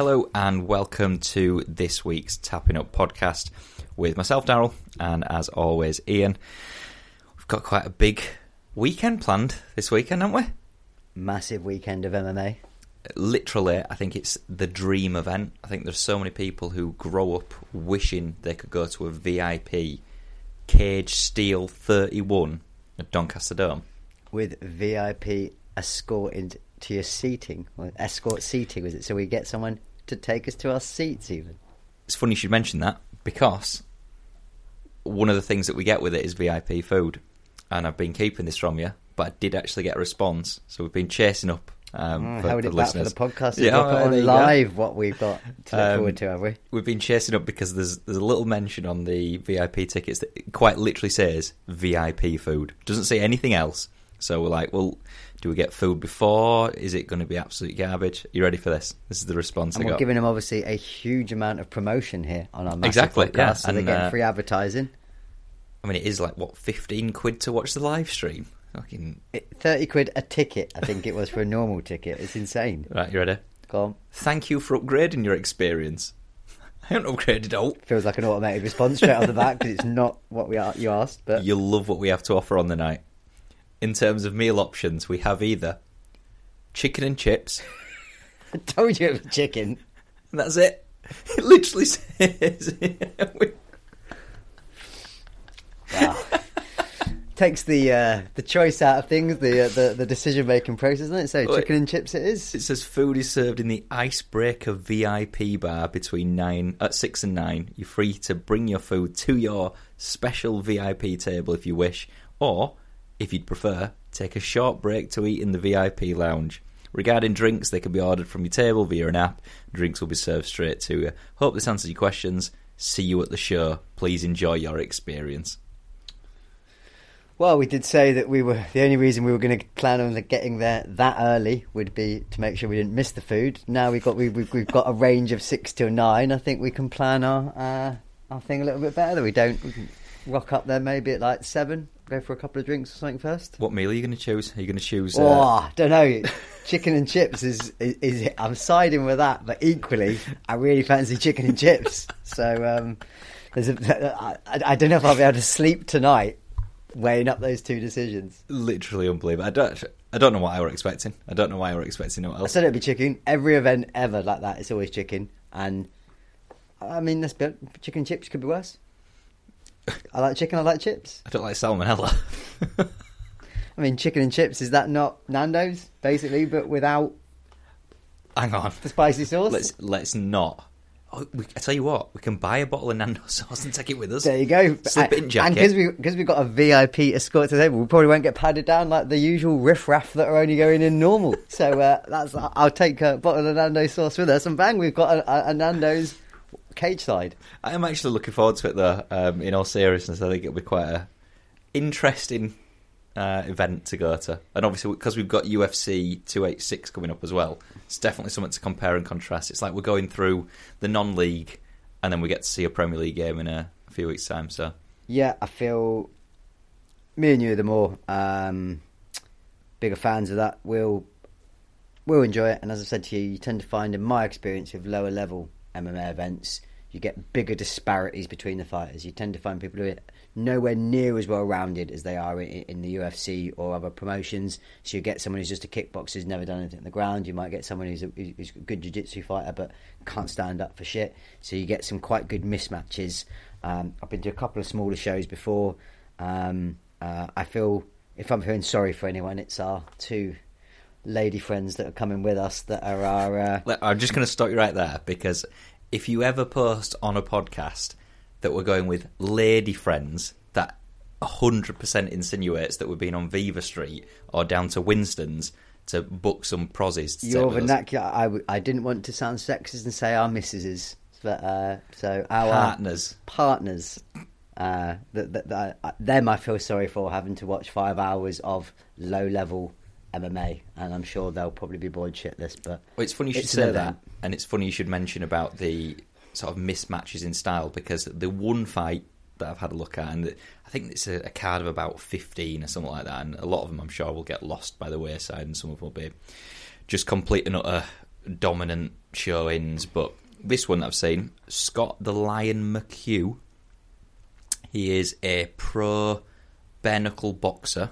Hello and welcome to this week's Tapping Up podcast with myself, Daryl, and as always, Ian. We've got quite a big weekend planned this weekend, haven't we? Massive weekend of MMA. Literally, I think it's the dream event. I think there's so many people who grow up wishing they could go to a VIP Caged Steel 31 at Doncaster Dome. With VIP escorted to your seating, or escort seating, was it? So we get someone to take us to our seats, even. It's funny you should mention that because one of the things that we get with it is VIP food, and I've been keeping this from you, but I did actually get a response, so we've been chasing up. Um, Oh, for, held for it back for the podcast. Yeah, oh, on there you go. live what we've got to look Um, forward to, have we? We've been chasing up because there's there's a little mention on the VIP tickets that quite literally says VIP food. Doesn't say anything else. So we're like, well, do we get food before? Is it going to be absolute garbage? Are you ready for this? This is the response And I we're got. giving them obviously a huge amount of promotion here on our Exactly, podcast, yeah, so they're and, getting uh, free advertising. I mean, it is like what fifteen quid to watch the live stream. Fucking Thirty quid a ticket, I think it was for a normal ticket. It's insane. right, you ready? Go on. Thank you for upgrading your experience. I haven't upgraded all. Feels like an automated response straight off the back because it's not what we are, you asked. But You'll love what we have to offer on the night. In terms of meal options, we have either chicken and chips. I told you it was chicken. And that's it. It literally says. Wow. Takes the uh, the choice out of things, the uh, the, the decision making process, doesn't it? So Well, chicken and chips it is. it says food is served in the icebreaker VIP bar between nine at six and nine. You're free to bring your food to your special VIP table if you wish, or if you'd prefer, take a short break to eat in the VIP lounge. Regarding drinks, they can be ordered from your table via an app. Drinks will be served straight to you. Hope this answers your questions. See you at the show. Please enjoy your experience. Well, we did say that we were the only reason we were going to plan on getting there that early would be to make sure we didn't miss the food. Now we've got we, we've, we've got a range of six till nine. I think we can plan our uh, our thing a little bit better. That we don't we rock up there maybe at like seven. Go for a couple of drinks or something first. What meal are you going to choose? Are you going to choose? uh, Oh, don't know. Chicken and chips is, is is I'm siding with that, but equally, I really fancy chicken and chips. So um, there's a, I, I don't know if I'll be able to sleep tonight, weighing up those two decisions. literally unbelievable. I don't, I don't know what I were expecting. I don't know why I were expecting what I said it'd be chicken. Every event ever like that, it's always chicken. And I mean, let's be chicken and chips could be worse. I like chicken. I like chips. I don't like salmonella. I mean, chicken and chips is that not Nando's basically, but without Hang on. the spicy sauce? Let's let's not. Oh, we, I tell you what, we can buy a bottle of Nando sauce and take it with us. There you go. Slip it in And because we because we've got a VIP escort to the table, we probably won't get padded down like the usual riff-raff that are only going in normal. so uh, that's I'll take a bottle of Nando's sauce with us, and bang, we've got a, a Nando's cage side. I am actually looking forward to it though. Um, in all seriousness, I think it'll be quite a interesting uh, event to go to, and obviously because we've got UFC 286 coming up as well, it's definitely something to compare and contrast. It's like we're going through the non-league, and then we get to see a Premier League game in a, a few weeks' time. So Yeah, I feel me and you are the more um, bigger fans of that. We'll we'll enjoy it, and as I said to you, you tend to find, in my experience with lower level MMA events, you get bigger disparities between the fighters. You tend to find people who are nowhere near as well rounded as they are in, in the UFC or other promotions. So you get someone who's just a kickboxer who's never done anything on the ground. You might get someone who's a, who's a good jiu-jitsu fighter but can't stand up for shit. So you get some quite good mismatches. Um, I've been to a couple of smaller shows before. Um, uh, I feel if I'm feeling sorry for anyone, it's our two lady friends that are coming with us that are our. Uh, I'm just going to stop you right there because if you ever post on a podcast that we're going with lady friends, that 100% insinuates that we're being on Vivastreet or down to Winston's to book some prozzies. To your take with us. vernacular. I, w- I didn't want to sound sexist and say our missuses, but uh, so our partners. partners. Uh, that, that, that them I feel sorry for having to watch five hours of low level MMA, and I'm sure they'll probably be bored shitless. But Well, it's funny you should say that, and it's funny you should mention about the sort of mismatches in style because the one fight that I've had a look at, and the, I think it's a, a card of about 15 or something like that, and a lot of them I'm sure will get lost by the wayside, and some of them will be just complete and utter dominant showings, but this one that I've seen, Scott the Lion McHugh. He is a pro bare knuckle boxer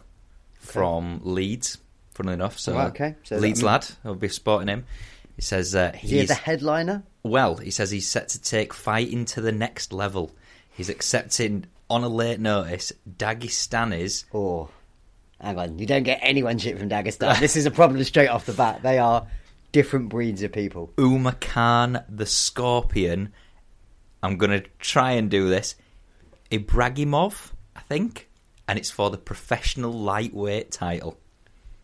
from Leeds, funnily enough. So, Right, okay. So Leeds lad, I'll be spotting him. He says uh, Is he he's the headliner? well, he says he's set to take fighting to the next level. He's accepting on a late notice Dagestanis. Oh, hang on, you don't get anyone shit from Dagestan. this is a problem straight off the bat. They are different breeds of people. Uma Khan the Scorpion. I'm going to try and do this. Ibragimov, I think. And it's for the professional lightweight title.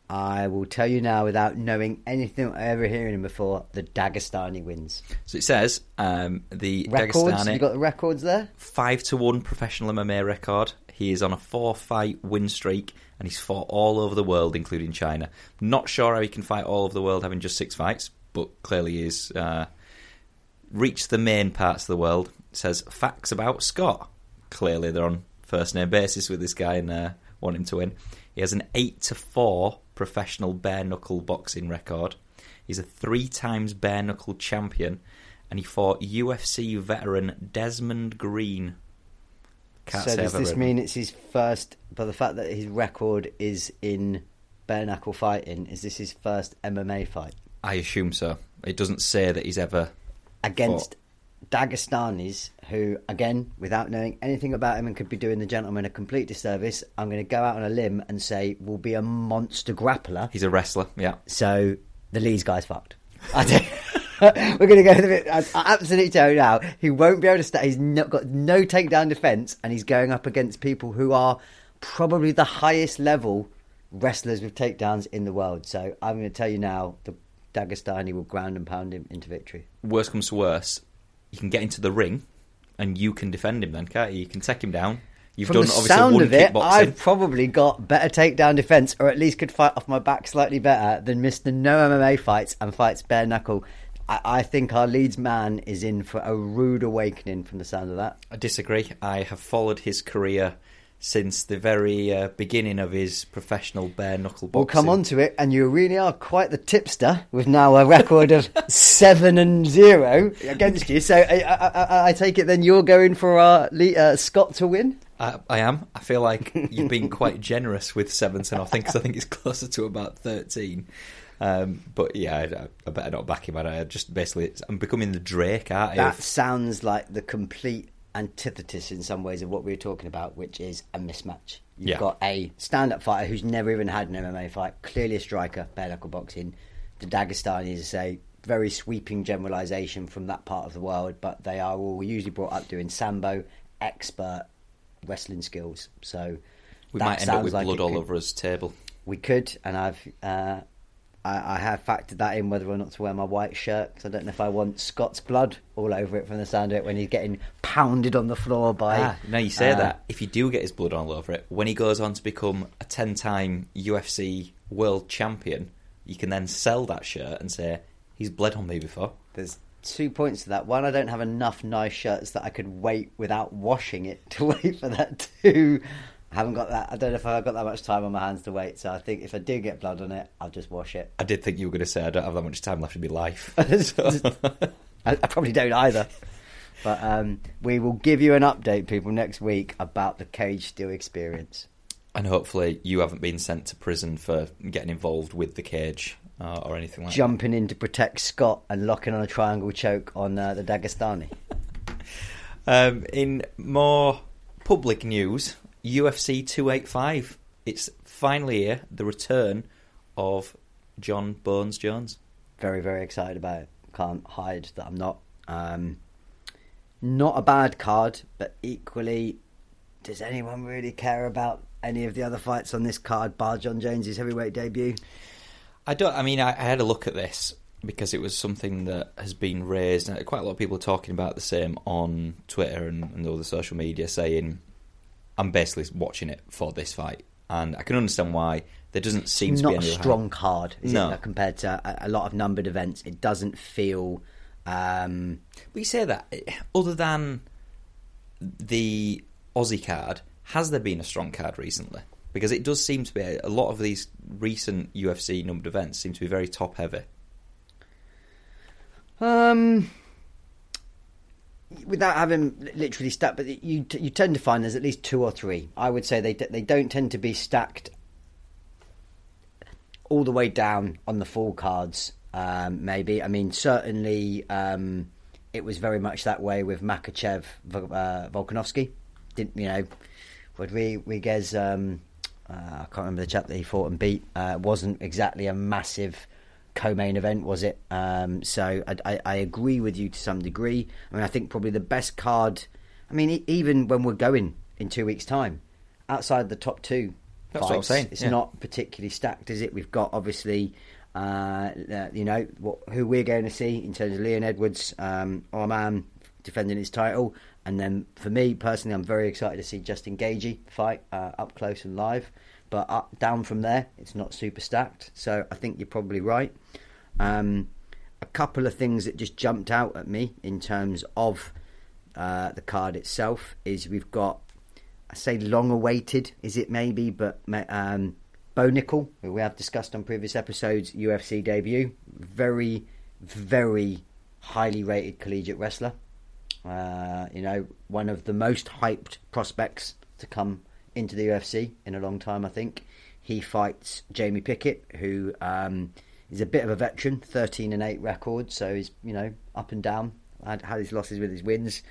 I will tell you now, without knowing anything or ever hearing him before, the Dagestani wins. So it says um, the Records? Dagestani You got the records there? five to one professional MMA record. He is on a four fight win streak and he's fought all over the world, including China. Not sure how he can fight all over the world having just six fights, but clearly he's uh, reached the main parts of the world. It says facts about Scott. Clearly they're on first name basis with this guy and uh, want him to win. He has an eight to four professional bare knuckle boxing record. He's a three times bare knuckle champion, and he fought UFC veteran Desmond Green. Can't so does this mean it's his first? But the fact that his record is in bare knuckle fighting, is this his first MMA fight I assume so. It doesn't say that he's ever. against Dagestanis, who, again, without knowing anything about him and could be doing the gentleman a complete disservice, I'm going to go out on a limb and say will be a monster grappler. He's a wrestler, yeah. So the Leeds guy's fucked. I don't- We're going to go with it. I, I absolutely tell you now, he won't be able to stay. He's not, got no takedown defense, and he's going up against people who are probably the highest level wrestlers with takedowns in the world. So I'm going to tell you now, the Dagestani will ground and pound him into victory. Worst comes to worst, you can get into the ring, and you can defend him. Then, can't you? You can take him down. You've From done the obviously sound one of it, kickboxing. I've probably got better takedown defense, or at least could fight off my back slightly better than Mister No MMA fights and fights bare knuckle. I, I think our Leeds man is in for a rude awakening from the sound of that. I disagree. I have followed his career since the very uh, beginning of his professional bare knuckle boxing. We'll come on to it, and you really are quite the tipster with now a record of seven and zero against you. So I, I, I, I take it then you're going for our uh, Scott to win. I, I am. I feel like you've been quite generous with sevens, and I think because I think it's closer to about thirteen. Um, but yeah, I, I better not back him. I just basically, it's- I'm becoming the Drake, aren't That sounds like the complete antithesis in some ways of what we were talking about, which is a mismatch. You've Yeah. got a stand-up fighter who's never even had an MMA fight, clearly a striker, bare knuckle boxing. The Dagestani is a very sweeping generalisation from that part of the world, but they are all usually brought up doing sambo, expert wrestling skills. So we might end up with like blood all could- over his table. We could, and I've. Uh, I, I have factored that in whether or not to wear my white shirt because I don't know if I want Scott's blood all over it from the sound of it when he's getting pounded on the floor by. Ah, now you say uh, that if you do get his blood all over it, when he goes on to become a ten-time UFC world champion, you can then sell that shirt and say he's bled on me before. There's two points to that. One, I don't have enough nice shirts that I could wait without washing it to wait for that. Two, I haven't got that. I don't know if I've got that much time on my hands to wait. So I think if I do get blood on it, I'll just wash it. I did think you were going to say I don't have that much time left in my life. I, I probably don't either. But um, we will give you an update, people, next week about the cage steel experience. and hopefully you haven't been sent to prison for getting involved with the cage uh, or anything like Jumping in to protect Scott and locking on a triangle choke on uh, the Dagestani. Um, in more public news, UFC 285. It's finally here, the return of Jon Bones Jones. Very, very excited about it. Can't hide that I'm not. Um, not a bad card, but equally, does anyone really care about any of the other fights on this card, bar Jon Jones's heavyweight debut? I don't. I mean, I, I had a look at this because it was something that has been raised, and quite a lot of people are talking about the same on Twitter and, and the social media, saying, "I'm basically watching it for this fight," and I can understand why. There doesn't seem It's to not be a strong card, is No. it? Compared to a, a lot of numbered events, it doesn't feel. Um, But you say that, eh, other than the Aussie card, has there been a strong card recently? Because it does seem to be a lot of these recent UFC numbered events seem to be very top heavy. Um, without having literally stacked, but you you tend to find there's at least two or three. I would say they they don't tend to be stacked all the way down on the full cards. Um, maybe I mean certainly um, it was very much that way with Makhachev, uh, Volkanovski. Didn't you know? Rodriguez, um, uh, I can't remember the chap that he fought and beat. Uh, wasn't exactly a massive co-main event, was it? Um, so I, I, I, agree with you to some degree. I mean, I think probably the best card. I mean, even when we're going in two weeks' time, outside the top two That's fights, it's yeah. not particularly stacked, is it? We've got obviously. Uh, you know what, who we're going to see in terms of Leon Edwards, um, our man defending his title, and then for me personally, I'm very excited to see Justin Gaethje fight uh, up close and live. But up, down from there, it's not super stacked. So I think you're probably right. Um, a couple of things that just jumped out at me in terms of uh, the card itself is we've got, I say long awaited, is it maybe, but um, Bo Nickal, who we have discussed on previous episodes, UFC debut. Very, very highly rated collegiate wrestler. Uh, you know, one of the most hyped prospects to come into the UFC in a long time, I think. He fights Jamie Pickett, who um, He's a bit of a veteran, 13 and 8 record, so he's, you know, up and down. Had, had his losses with his wins.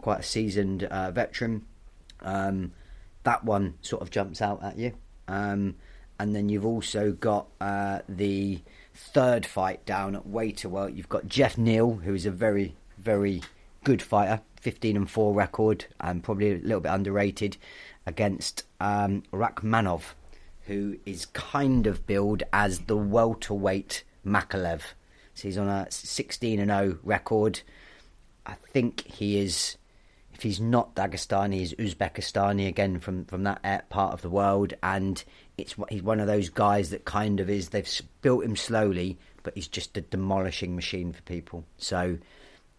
Quite a seasoned uh, veteran. Um, that one sort of jumps out at you. Um, and then you've also got uh, the third fight down at welterweight. You've got Jeff Neal, who is a very, very good fighter, 15 and 4 record, and probably a little bit underrated, against um, Rakhmonov, who is kind of billed as the welterweight Makhachev. So he's on a 16 and 0 record. I think he is, if he's not Dagestani, he's Uzbekistani again from, from that part of the world. And it's he's one of those guys that kind of is, they've built him slowly, but he's just a demolishing machine for people. So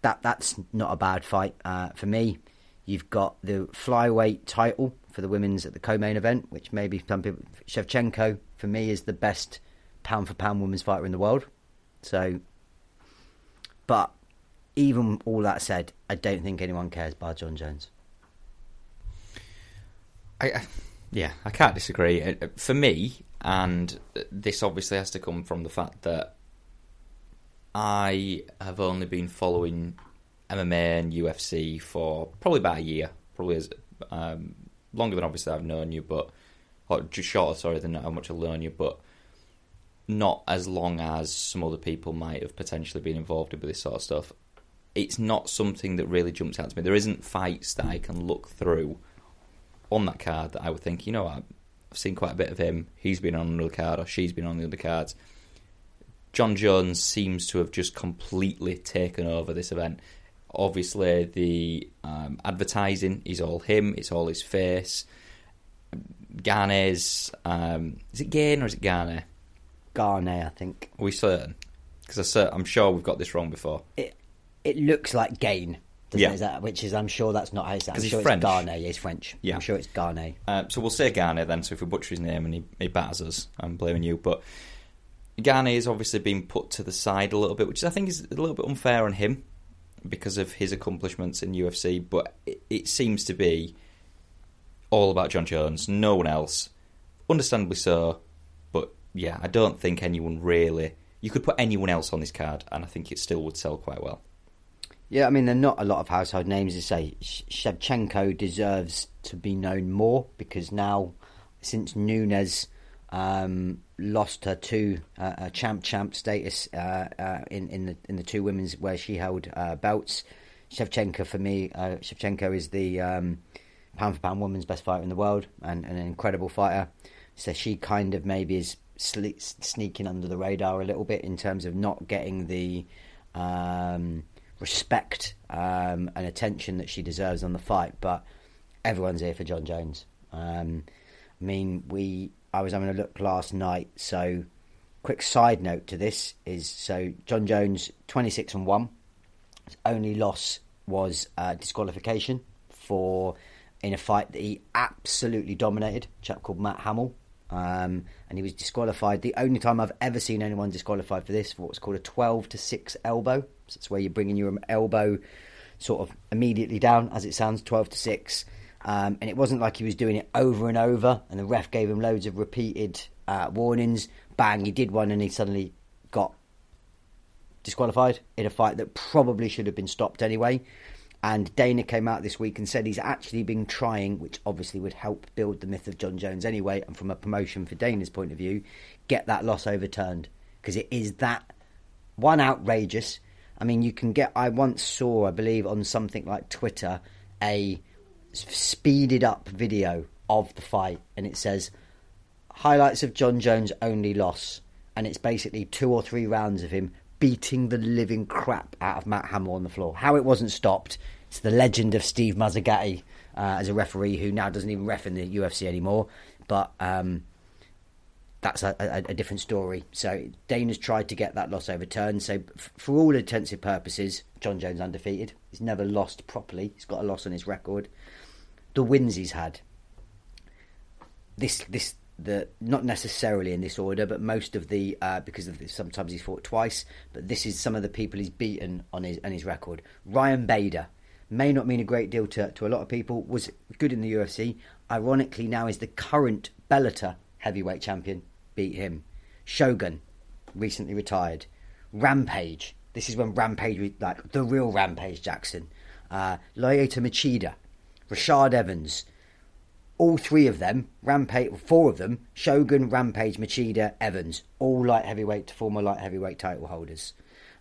that that's not a bad fight uh, for me. You've got the flyweight title for the women's at the co-main event, which maybe some people Shevchenko for me is the best pound for pound women's fighter in the world. So, but even all that said, I don't think anyone cares about Jon Jones. I, I yeah, I can't disagree. Uh, uh, for me, and this obviously has to come from the fact that I have only been following MMA and UFC for probably about a year, probably as um, longer than obviously I've known you, but or just shorter, sorry, than how much I've known you, but not as long as some other people might have potentially been involved with this sort of stuff. It's not something that really jumps out to me. There isn't fights that I can look through on that card that I would think, you know, I've seen quite a bit of him. He's been on another card, or she's been on the other cards. Jon Jones seems to have just completely taken over this event. Obviously, the um, advertising is all him. It's all his face. Gane's um, is it Gain or is it Gane? Gane, I think. Are we certain? Because I'm sure we've got this wrong before. It it looks like Gain. Yeah. That, which is, I'm sure that's not how it's. I'm he's sure French. it's Gane. He's French. Yeah. I'm sure it's Gane. Uh, so we'll say Gane then. So if we butcher his name and he, he batters us, I'm blaming you. But Gane has obviously been put to the side a little bit, which I think is a little bit unfair on him because of his accomplishments in UFC, but it, it seems to be all about Jon Jones, no one else. Understandably so, but yeah, I don't think anyone really. You could put anyone else on this card, and I think it still would sell quite well. Yeah, I mean, there are not a lot of household names to say. Shevchenko deserves to be known more because now, since Nunes um, lost her two uh, champ champ status uh, uh, in in the in the two women's where she held uh, belts. Shevchenko for me, Shevchenko is the um, pound for pound women's best fighter in the world and, and, an incredible fighter. So she kind of maybe is sle- sneaking under the radar a little bit in terms of not getting the um, respect um, and attention that she deserves on the fight. But everyone's here for Jon Jones. Um, I mean, we I was having a look last night. So, quick side note to this is so Jon Jones twenty six and one. His only loss was uh, disqualification for in a fight that he absolutely dominated. A chap called Matt Hamill. Um, and he was disqualified. The only time I've ever seen anyone disqualified for this for what's called a 12 to 6 elbow. So it's where you're bringing your elbow sort of immediately down, as it sounds, 12 to 6. Um, and it wasn't like he was doing it over and over, and the ref gave him loads of repeated uh, warnings. Bang, he did one, and he suddenly got disqualified in a fight that probably should have been stopped anyway. And Dana came out this week and said he's actually been trying, which obviously would help build the myth of Jon Jones anyway, and from a promotion for Dana's point of view, get that loss overturned. Because it is that one outrageous. I mean, you can get. I once saw, I believe, on something like Twitter, a speeded up video of the fight, and it says highlights of Jon Jones' only loss, and it's basically two or three rounds of him beating the living crap out of Matt Hamill on the floor. How it wasn't stopped, it's the legend of Steve Mazzagatti uh, as a referee who now doesn't even ref in the UFC anymore. But um, that's a, a, a, different story. So Dana's tried to get that loss overturned. So f- for all intents and purposes, Jon Jones undefeated. He's never lost properly. He's got a loss on his record. The wins he's had. This this the not necessarily in this order, but most of the uh, because of sometimes he's fought twice. But this is some of the people he's beaten on his on his record. Ryan Bader may not mean a great deal to to a lot of people. Was good in the UFC. Ironically, now is the current Bellator heavyweight champion. Beat him. Shogun recently retired. Rampage. This is when Rampage, like the real Rampage Jackson. Uh, Machida. Rashad Evans all three of them, Rampage, four of them, Shogun, Rampage, Machida, Evans, all light heavyweight to former light heavyweight title holders.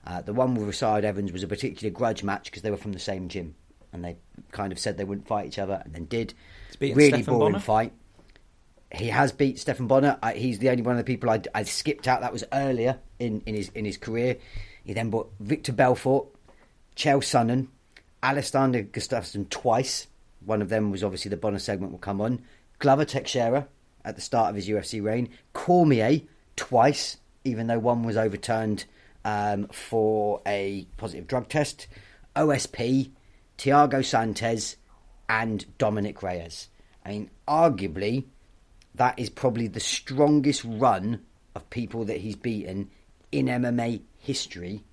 Uh, the one with Rashad Evans was a particular grudge match because they were from the same gym, and they kind of said they wouldn't fight each other, and then did. Really Stephan boring Bonnar? fight. He has beat Stephan Bonnar. I, he's the only one of the people I, I skipped out. That was earlier in, in his in his career. He then bought Victor Belfort, Chael Sonnen, Alexander Gustafsson twice. One of them was obviously the bonus segment will come on. Glover Teixeira at the start of his UFC reign. Cormier twice, even though one was overturned um, for a positive drug test. OSP, Thiago Santos, and Dominick Reyes. I mean, arguably, that is probably the strongest run of people that he's beaten in MMA history.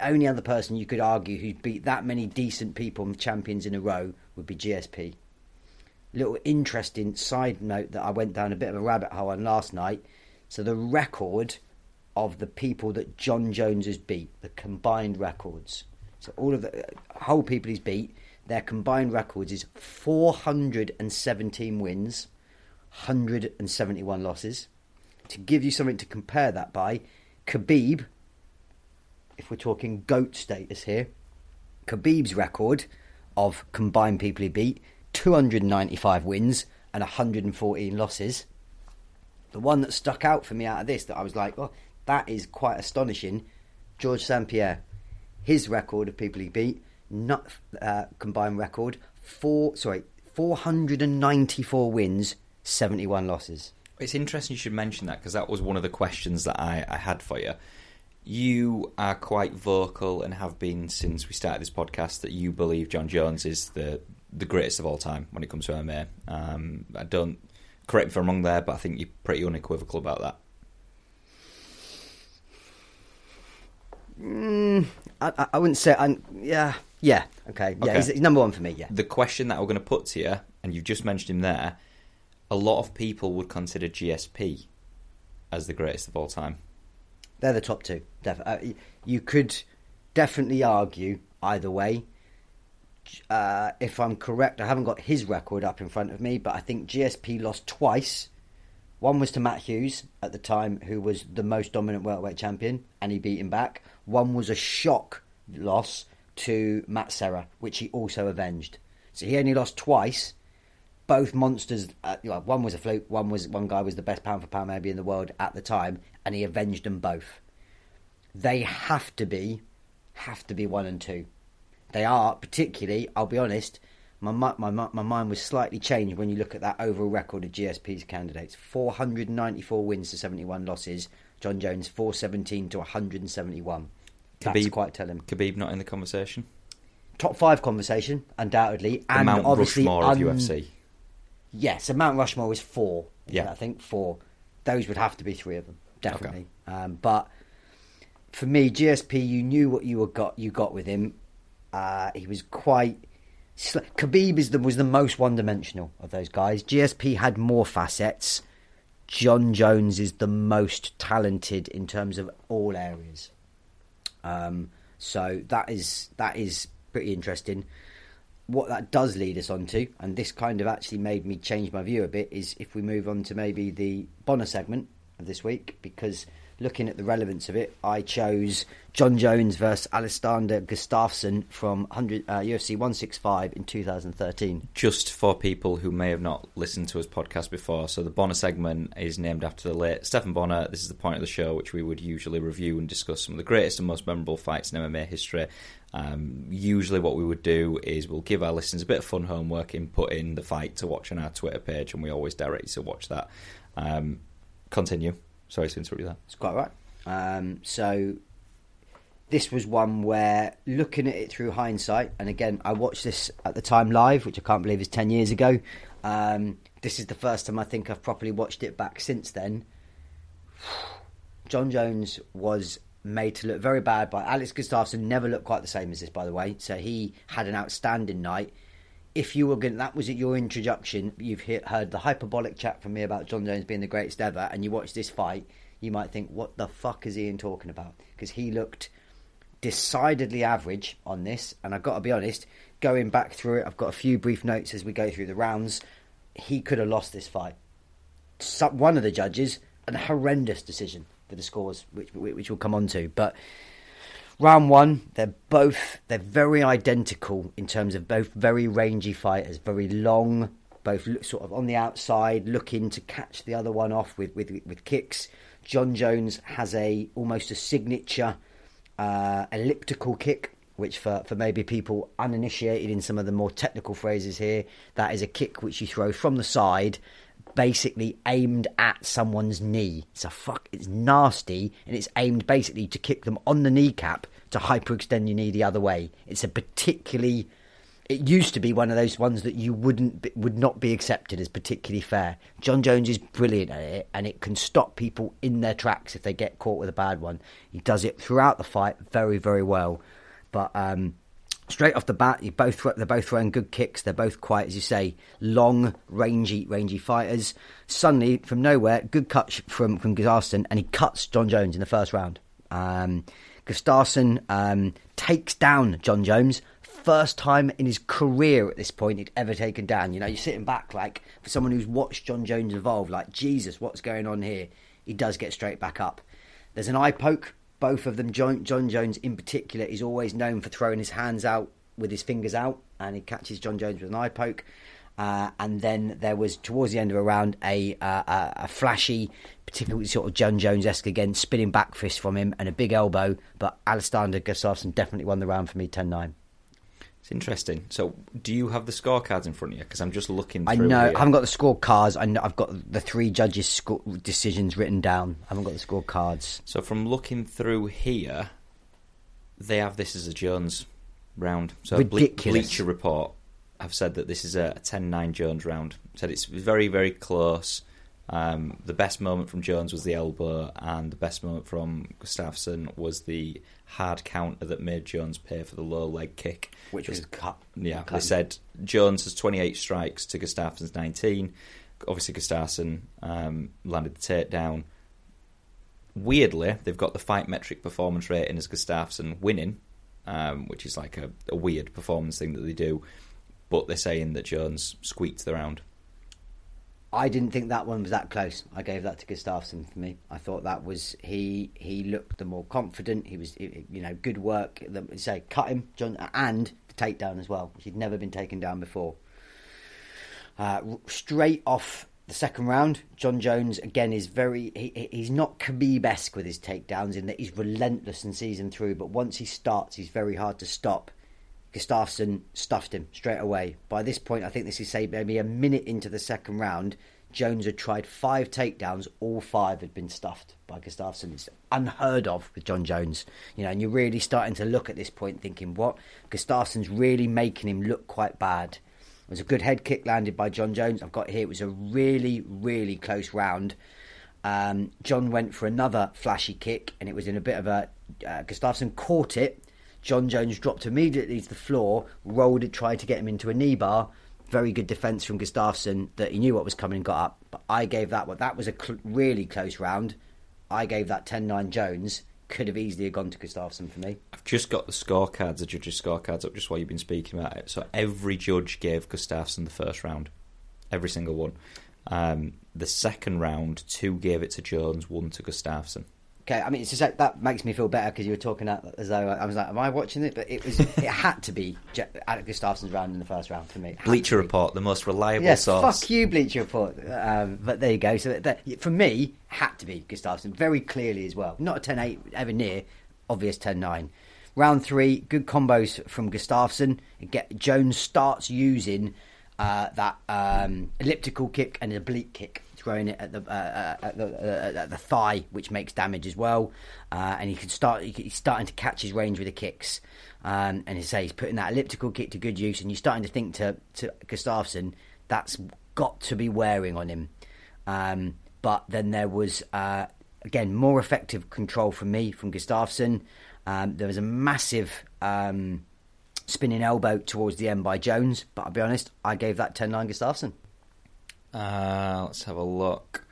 Only other person you could argue who's beat that many decent people and champions in a row would be GSP. Little interesting side note that I went down a bit of a rabbit hole on last night. So the record of the people that Jon Jones has beat, the combined records. So all of the uh, whole people he's beat, their combined records is 417 wins, 171 losses. To give you something to compare that by, Khabib, if we're talking GOAT status here, Khabib's record of combined people he beat 295 wins and 114 losses. The one that stuck out for me out of this that I was like, oh, that is quite astonishing. George St. Pierre, his record of people he beat, not uh, combined record, four sorry, 494 wins, 71 losses. It's interesting you should mention that because that was one of the questions that I, I had for you. You are quite vocal and have been since we started this podcast that you believe Jon Jones is the the greatest of all time when it comes to MMA. Um, I don't correct me if I'm wrong there, but I think you're pretty unequivocal about that. Mm, I, I- wouldn't say. i yeah, yeah, okay, yeah. Okay. He's, he's number one for me. Yeah, The question that we're going to put to you, and you've just mentioned him there, a lot of people would consider GSP as the greatest of all time. They're the top two. Def- uh, you could definitely argue either way. Uh, if I'm correct, I haven't got his record up in front of me, but I think GSP lost twice. One was to Matt Hughes at the time, who was the most dominant welterweight champion, and he beat him back. One was a shock loss to Matt Serra, which he also avenged. So he only lost twice. Both monsters. Uh, one was a fluke. One was one guy was the best pound for pound maybe in the world at the time, and he avenged them both. They have to be, have to be one and two. They are particularly. I'll be honest. My, my my mind was slightly changed when you look at that overall record of GSP's candidates: 494 wins to 71 losses. Jon Jones 417 to 171. That's Khabib- quite telling. Khabib not in the conversation. Top five conversation, undoubtedly, The and Mount obviously Rushmore of UFC. Yes, so Mount Rushmore is four. Yeah. I think four. Those would have to be three of them, definitely. Um, but for me, GSP, you knew what you were got you got with him. Uh, he was quite. sl- Khabib is the, was the most one dimensional of those guys. GSP had more facets. Jon Jones is the most talented in terms of all areas. Um, so that is that is pretty interesting. What that does lead us on to, and this kind of actually made me change my view a bit, is if we move on to maybe the Bonnar segment this week, because looking at the relevance of it, I chose Jon Jones versus Alexander Gustafsson from 100, uh, UFC 165 in 2013. Just for people who may have not listened to his podcast before, so the Bonnar segment is named after the late Stephan Bonnar. This is the point of the show which we would usually review and discuss some of the greatest and most memorable fights in MMA history. Um, usually, what we would do is we'll give our listeners a bit of fun homework in putting the fight to watch on our Twitter page, and we always direct you to watch that. Um, continue. Sorry to interrupt you there. It's quite right. Um, so this was one where looking at it through hindsight, and again, I watched this at the time live, which I can't believe is ten years ago. Um, this is the first time I think I've properly watched it back since then. Jon Jones was made to look very bad by Alex Gustafsson. Never looked quite the same as this, by the way. So he had an outstanding night. If you were going, that was your introduction. You've he- heard the hyperbolic chat from me about Jon Jones being the greatest ever, and you watch this fight, you might think, "What the fuck is Ian talking about?" Because he looked decidedly average on this, and I've got to be honest. Going back through it, I've got a few brief notes as we go through the rounds. He could have lost this fight. Some, one of the judges, an horrendous decision for the scores, which which we'll come on to. But round one, they're both they're very identical in terms of both very rangy fighters, very long, both sort of on the outside, looking to catch the other one off with with, with kicks. Jon Jones has a almost a signature uh, elliptical kick. Which for, for maybe people uninitiated in some of the more technical phrases here, that is a kick which you throw from the side basically aimed at someone's knee. It's a fuck. It's nasty, and it's aimed basically to kick them on the kneecap to hyperextend your knee the other way. It's a particularly. It used to be one of those ones that you wouldn't would not be accepted as particularly fair. Jon Jones is brilliant at it, and it can stop people in their tracks if they get caught with a bad one. He does it throughout the fight very, very well. But um, straight off the bat, you both they're both throwing good kicks. They're both quite, as you say, long, rangy, rangy fighters. Suddenly, from nowhere, good cut from from Gustafsson, and he cuts Jon Jones in the first round. Um, Gustafsson um, takes down Jon Jones. First time in his career at this point he'd ever taken down. You know, you're sitting back like for someone who's watched Jon Jones evolve, like Jesus, what's going on here? He does get straight back up. There's an eye poke. Both of them, John, Jon Jones in particular, is always known for throwing his hands out with his fingers out, and he catches Jon Jones with an eye poke. Uh, and then there was towards the end of a round a uh, a, flashy, particularly sort of Jon Jones esque again, spinning back fist from him and a big elbow. But Alexander Gustafsson definitely won the round for me 10 9. It's interesting. So, do you have the scorecards in front of you? Because I'm just looking. I know here. I haven't got the scorecards. I know I've got the three judges' score, decisions written down. I haven't got the scorecards. So from looking through here, they have this as a Jones round. So Ble- Bleacher Report have said that this is a 10-9 Jones round. Said it's very very close. Um, the best moment from Jones was the elbow, and the best moment from Gustafsson was the hard counter that made Jones pay for the low leg kick. Which was cut. Yeah, they said Jones has 28 strikes to Gustafsson's 19. Obviously, Gustafsson um, landed the takedown. Weirdly, they've got the fight metric performance rating as Gustafsson winning, um, which is like a, a weird performance thing that they do. But they're saying that Jones squeaked the round. I didn't think that one was that close. I gave that to Gustafsson for me. I thought that was he. He looked the more confident. He was, you know, good work. The, say, cut him, John, and takedown as well, which he'd never been taken down before. Uh, straight off the second round, Jon Jones again is very. He, he- he's not Khabib-esque with his takedowns in that he's relentless and sees them through. But once he starts, he's very hard to stop. Gustafsson stuffed him straight away. By this point, I think this is say maybe a minute into the second round. Jones had tried five takedowns, all five had been stuffed by Gustafsson. It's unheard of with Jon Jones, you know. And you're really starting to look at this point, thinking, what Gustafsson's really making him look quite bad. It was a good head kick landed by Jon Jones. I've got here. It was a really, really close round. Um, John went for another flashy kick, and it was in a bit of a. Uh, Gustafsson caught it. Jon Jones dropped immediately to the floor, rolled it, tried to get him into a knee bar. Very good defence from Gustafsson that he knew what was coming and got up. But I gave that one. That was a cl- really close round. I gave that 10 9 Jones. Could have easily gone to Gustafsson for me. I've just got the scorecards, the judges' scorecards up just while you've been speaking about it. So every judge gave Gustafsson the first round. Every single one. Um, the second round, two gave it to Jones, one to Gustafsson. Okay, I mean, it's just like, that makes me feel better because you were talking that as though I was like, "Am I watching it?" But it was, it had to be Je- Alec Gustafsson's round in the first round for me. Bleacher. Report, the most reliable Yes, source. fuck you, Bleacher Report. Um, but there you go. So that, for me, had to be Gustafsson very clearly as well. Not a 10-8 ever near obvious 10-9. Round three, good combos from Gustafsson. Get Jones starts using uh, that um, elliptical kick and an oblique kick, throwing it at the uh, uh, at the, uh, the thigh, which makes damage as well. Uh, and he can start. He's starting to catch his range with the kicks. Um, and he say he's putting that elliptical kick to good use. And you're starting to think to to Gustafsson, that's got to be wearing on him. Um, but then there was uh, again more effective control from me from Gustafsson. Um, there was a massive um, spinning elbow towards the end by Jones, but I'll be honest, I gave that 10-9 Gustafsson. Uh, let's have a look.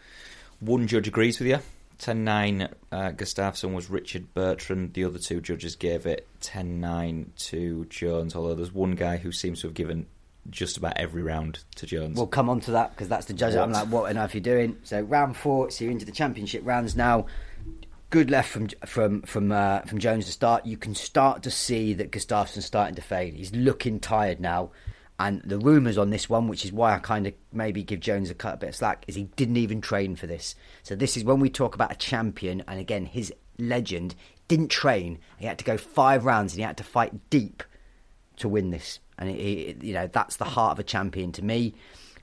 One judge agrees with you. 10 9 uh, Gustafsson was Richard Bertrand. The other two judges gave it 10 9 to Jones, although there's one guy who seems to have given just about every round to Jones. We'll come on to that because that's the judge. I'm What? like, what on earth are you doing? So round four, so you're into the championship rounds now. Good left from from from uh, from Jones to start. You can start to see that Gustafsson's starting to fade. He's looking tired now, and the rumours on this one, which is why I kind of maybe give Jones a cut a bit of slack, is he didn't even train for this. So this is when we talk about a champion, and again, his legend didn't train. He had to go five rounds, and he had to fight deep to win this. And you know that's the heart of a champion to me.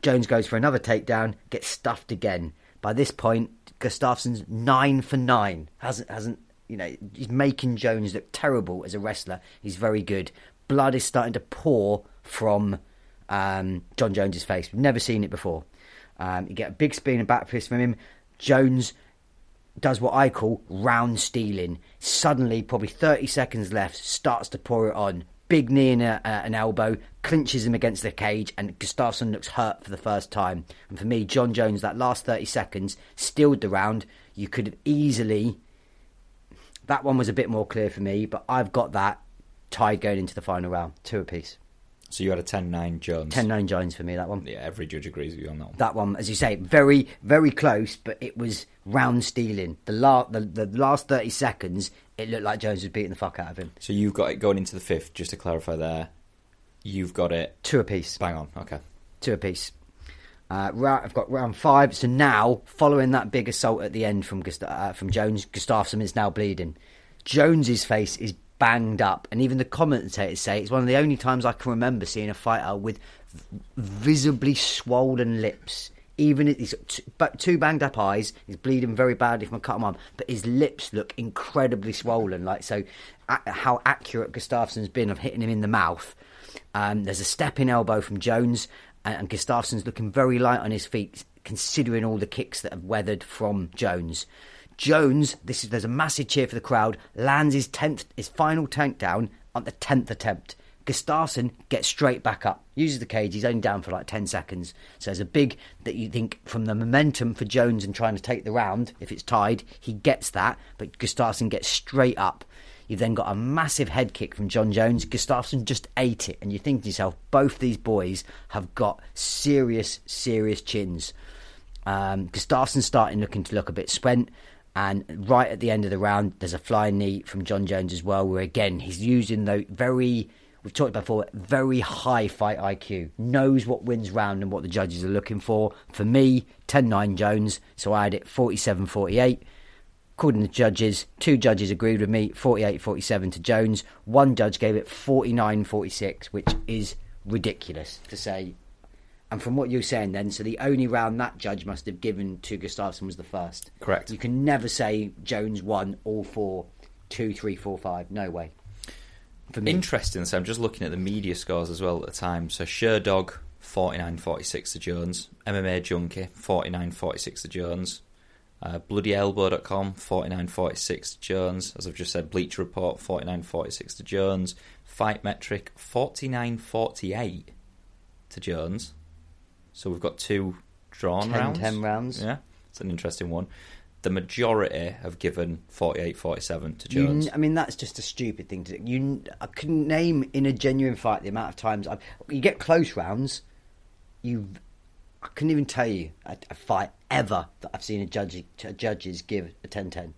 Jones goes for another takedown, gets stuffed again. By this point, Gustafsson's nine for nine. Hasn't hasn't you know he's making Jones look terrible as a wrestler. He's very good. Blood is starting to pour from um, Jon Jones's face. We've never seen it before. Um, you get a big spin and back fist from him. Jones does what I call round stealing. Suddenly, probably 30 seconds left, starts to pour it on. Big knee and a, uh, an elbow, clinches him against the cage, and Gustafsson looks hurt for the first time. And for me, Jon Jones, that last 30 seconds, stealed the round. You could have easily. That one was a bit more clear for me, but I've got that tied going into the final round. Two apiece. So you had a 10 9 Jones. 10 9 Jones for me, that one. Yeah, every judge agrees with you on that one. that one, as you say, very, very close, but it was round stealing. The, la- the, the last 30 seconds, it looked like Jones was beating the fuck out of him. So you've got it going into the fifth, just to clarify there. You've got it Two apiece. bang on. Okay. Two apiece. Uh, I've got round five. So now, following that big assault at the end from Gust- uh, from Jones, Gustafsson is now bleeding. Jones's face is banged up, and even the commentators say it's one of the only times I can remember seeing a fighter with visibly swollen lips. Even he's got two banged up eyes. He's bleeding very badly from a cut arm, but his lips look incredibly swollen. Like so, how accurate Gustafsson's been of hitting him in the mouth. Um, there's a stepping elbow from Jones, and, and Gustafsson's looking very light on his feet, considering all the kicks that have weathered from Jones. Jones, this is there's a massive cheer for the crowd. Lands his tenth, his final tank down on the tenth attempt. Gustafsson gets straight back up, uses the cage. He's only down for like ten seconds, so there's a big that you think from the momentum for Jones and trying to take the round. If it's tied, he gets that, but Gustafsson gets straight up. You've then got a massive head kick from Jon Jones. Gustafsson just ate it, and you think to yourself, both these boys have got serious, serious chins. Um, starting looking to look a bit spent, and right at the end of the round, there's a flying knee from Jon Jones as well, where again he's using the very we've talked about before, very high fight IQ, knows what wins round and what the judges are looking for. For me, 10-9 Jones, so I had it 47-48. According to judges, two judges agreed with me, 48-47 to Jones. One judge gave it 49-46, which is ridiculous to say. And from what you're saying then, so the only round that judge must have given to Gustafsson was the first. Correct. You can never say Jones won all four, two, three, four, five. No way. For me. Interesting. So I'm just looking at the media scores as well at the time. So Sherdog 49-46 to Jones, MMA Junkie 49-46 to Jones, Uh, BloodyElbow.com, 49.46 to Jones. As I've just said, Bleacher Report, 49.46 to Jones. Fight Metric, 49.48 to Jones. So we've got two drawn 10, rounds. 10 rounds. Yeah, it's an interesting one. The majority have given 48-47 to You, Jones. I mean, that's just a stupid thing to do. You, I couldn't name in a genuine fight the amount of times I've, you get close rounds. You, I couldn't even tell you a, a fight ever that I've seen a judge a judges give a 10-10.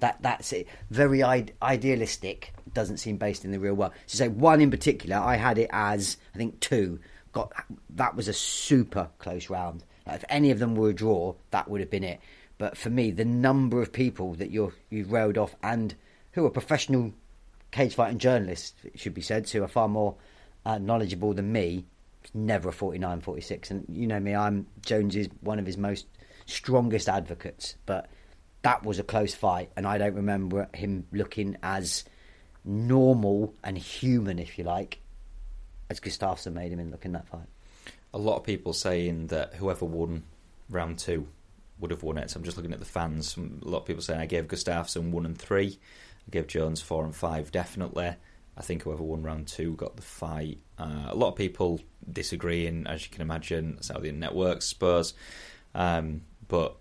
That that's it. Very I- idealistic. Doesn't seem based in the real world. So say one in particular, I had it as I think two. Got that was a super close round. Like, if any of them were a draw, that would have been it. But for me, the number of people that you're you've railed off and who are professional cage fighting journalists, it should be said, who are far more uh, knowledgeable than me, never a 49 46. And you know me, I'm Jones is one of his most strongest advocates, but that was a close fight, and I don't remember him looking as normal and human, if you like, as Gustafsson made him in look in that fight. a lot of people saying that whoever won round two would have won it. So I'm just looking at the fans. A lot of people saying I gave Gustafsson one and three. I gave Jones four and five, definitely. I think whoever won round two got the fight. Uh, a lot of people disagreeing, as you can imagine. That's how the internet works, Spurs. Um, but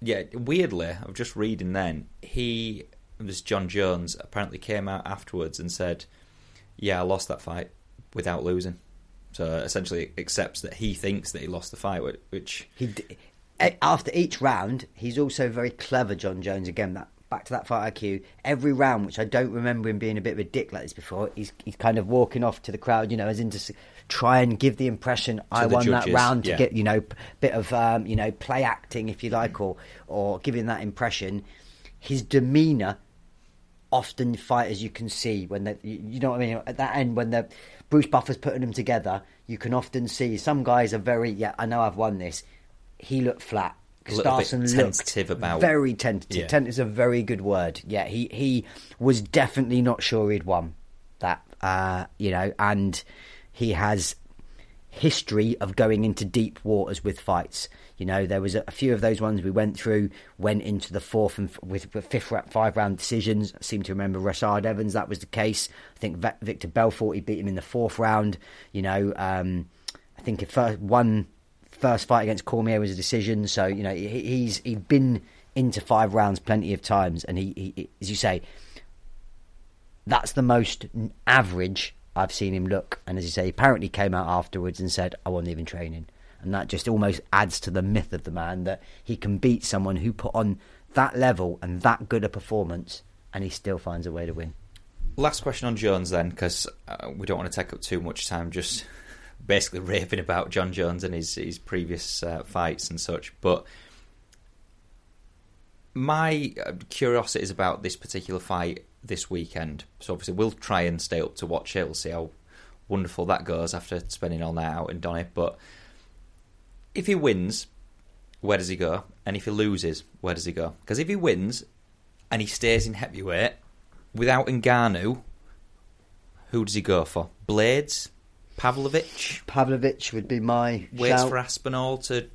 yeah, weirdly, I was just reading then. He, this Jon Jones, apparently came out afterwards and said, "Yeah, I lost that fight without losing." So essentially, accepts that he thinks that he lost the fight, which He d- eh, after each round, he's also very clever. Jon Jones again. That back to that fight IQ. Every round, which I don't remember him being a bit of a dick like this before, he's he's kind of walking off to the crowd, you know, as in to try and give the impression I the won that round to yeah. get you know p- bit of um, you know play acting if you like, or or giving that impression. His demeanour often fighters you can see when they you, you know what I mean at that end when the Bruce Buffer's putting them together you can often see some guys are very yeah I know I've won this he looked flat A little bit looked tentative about- very tentative Yeah. Tent is a very good word yeah he he was definitely not sure he'd won that uh you know and he has history of going into deep waters with fights. You know, there was a, few of those ones we went through, went into the fourth and f- with, with fifth, round, five round decisions. I seem to remember Rashad Evans, that was the case. I think Va- Victor Belfort, he beat him in the fourth round. You know, um, I think if first, one first fight against Cormier was a decision. So, you know, he, he's he'd been into five rounds plenty of times. And he, he, as you say, that's the most average I've seen him look. And as you say, he apparently came out afterwards and said, I wasn't even training. And that just almost adds to the myth of the man that he can beat someone who put on that level and that good a performance and he still finds a way to win. Last question on Jones then, because uh, we don't want to take up too much time just basically raving about Jon Jones and his his previous uh, fights and such. But my uh, curiosity is about this particular fight this weekend. So obviously we'll try and stay up to watch it. We'll see how wonderful that goes after spending all night out in Donny. But if he wins, where does he go? And if he loses, where does he go? Because if he wins and he stays in heavyweight without Ngannou, who does he go for? Blades, Pavlovich, Pavlovich would be my waits shout. for Aspinall to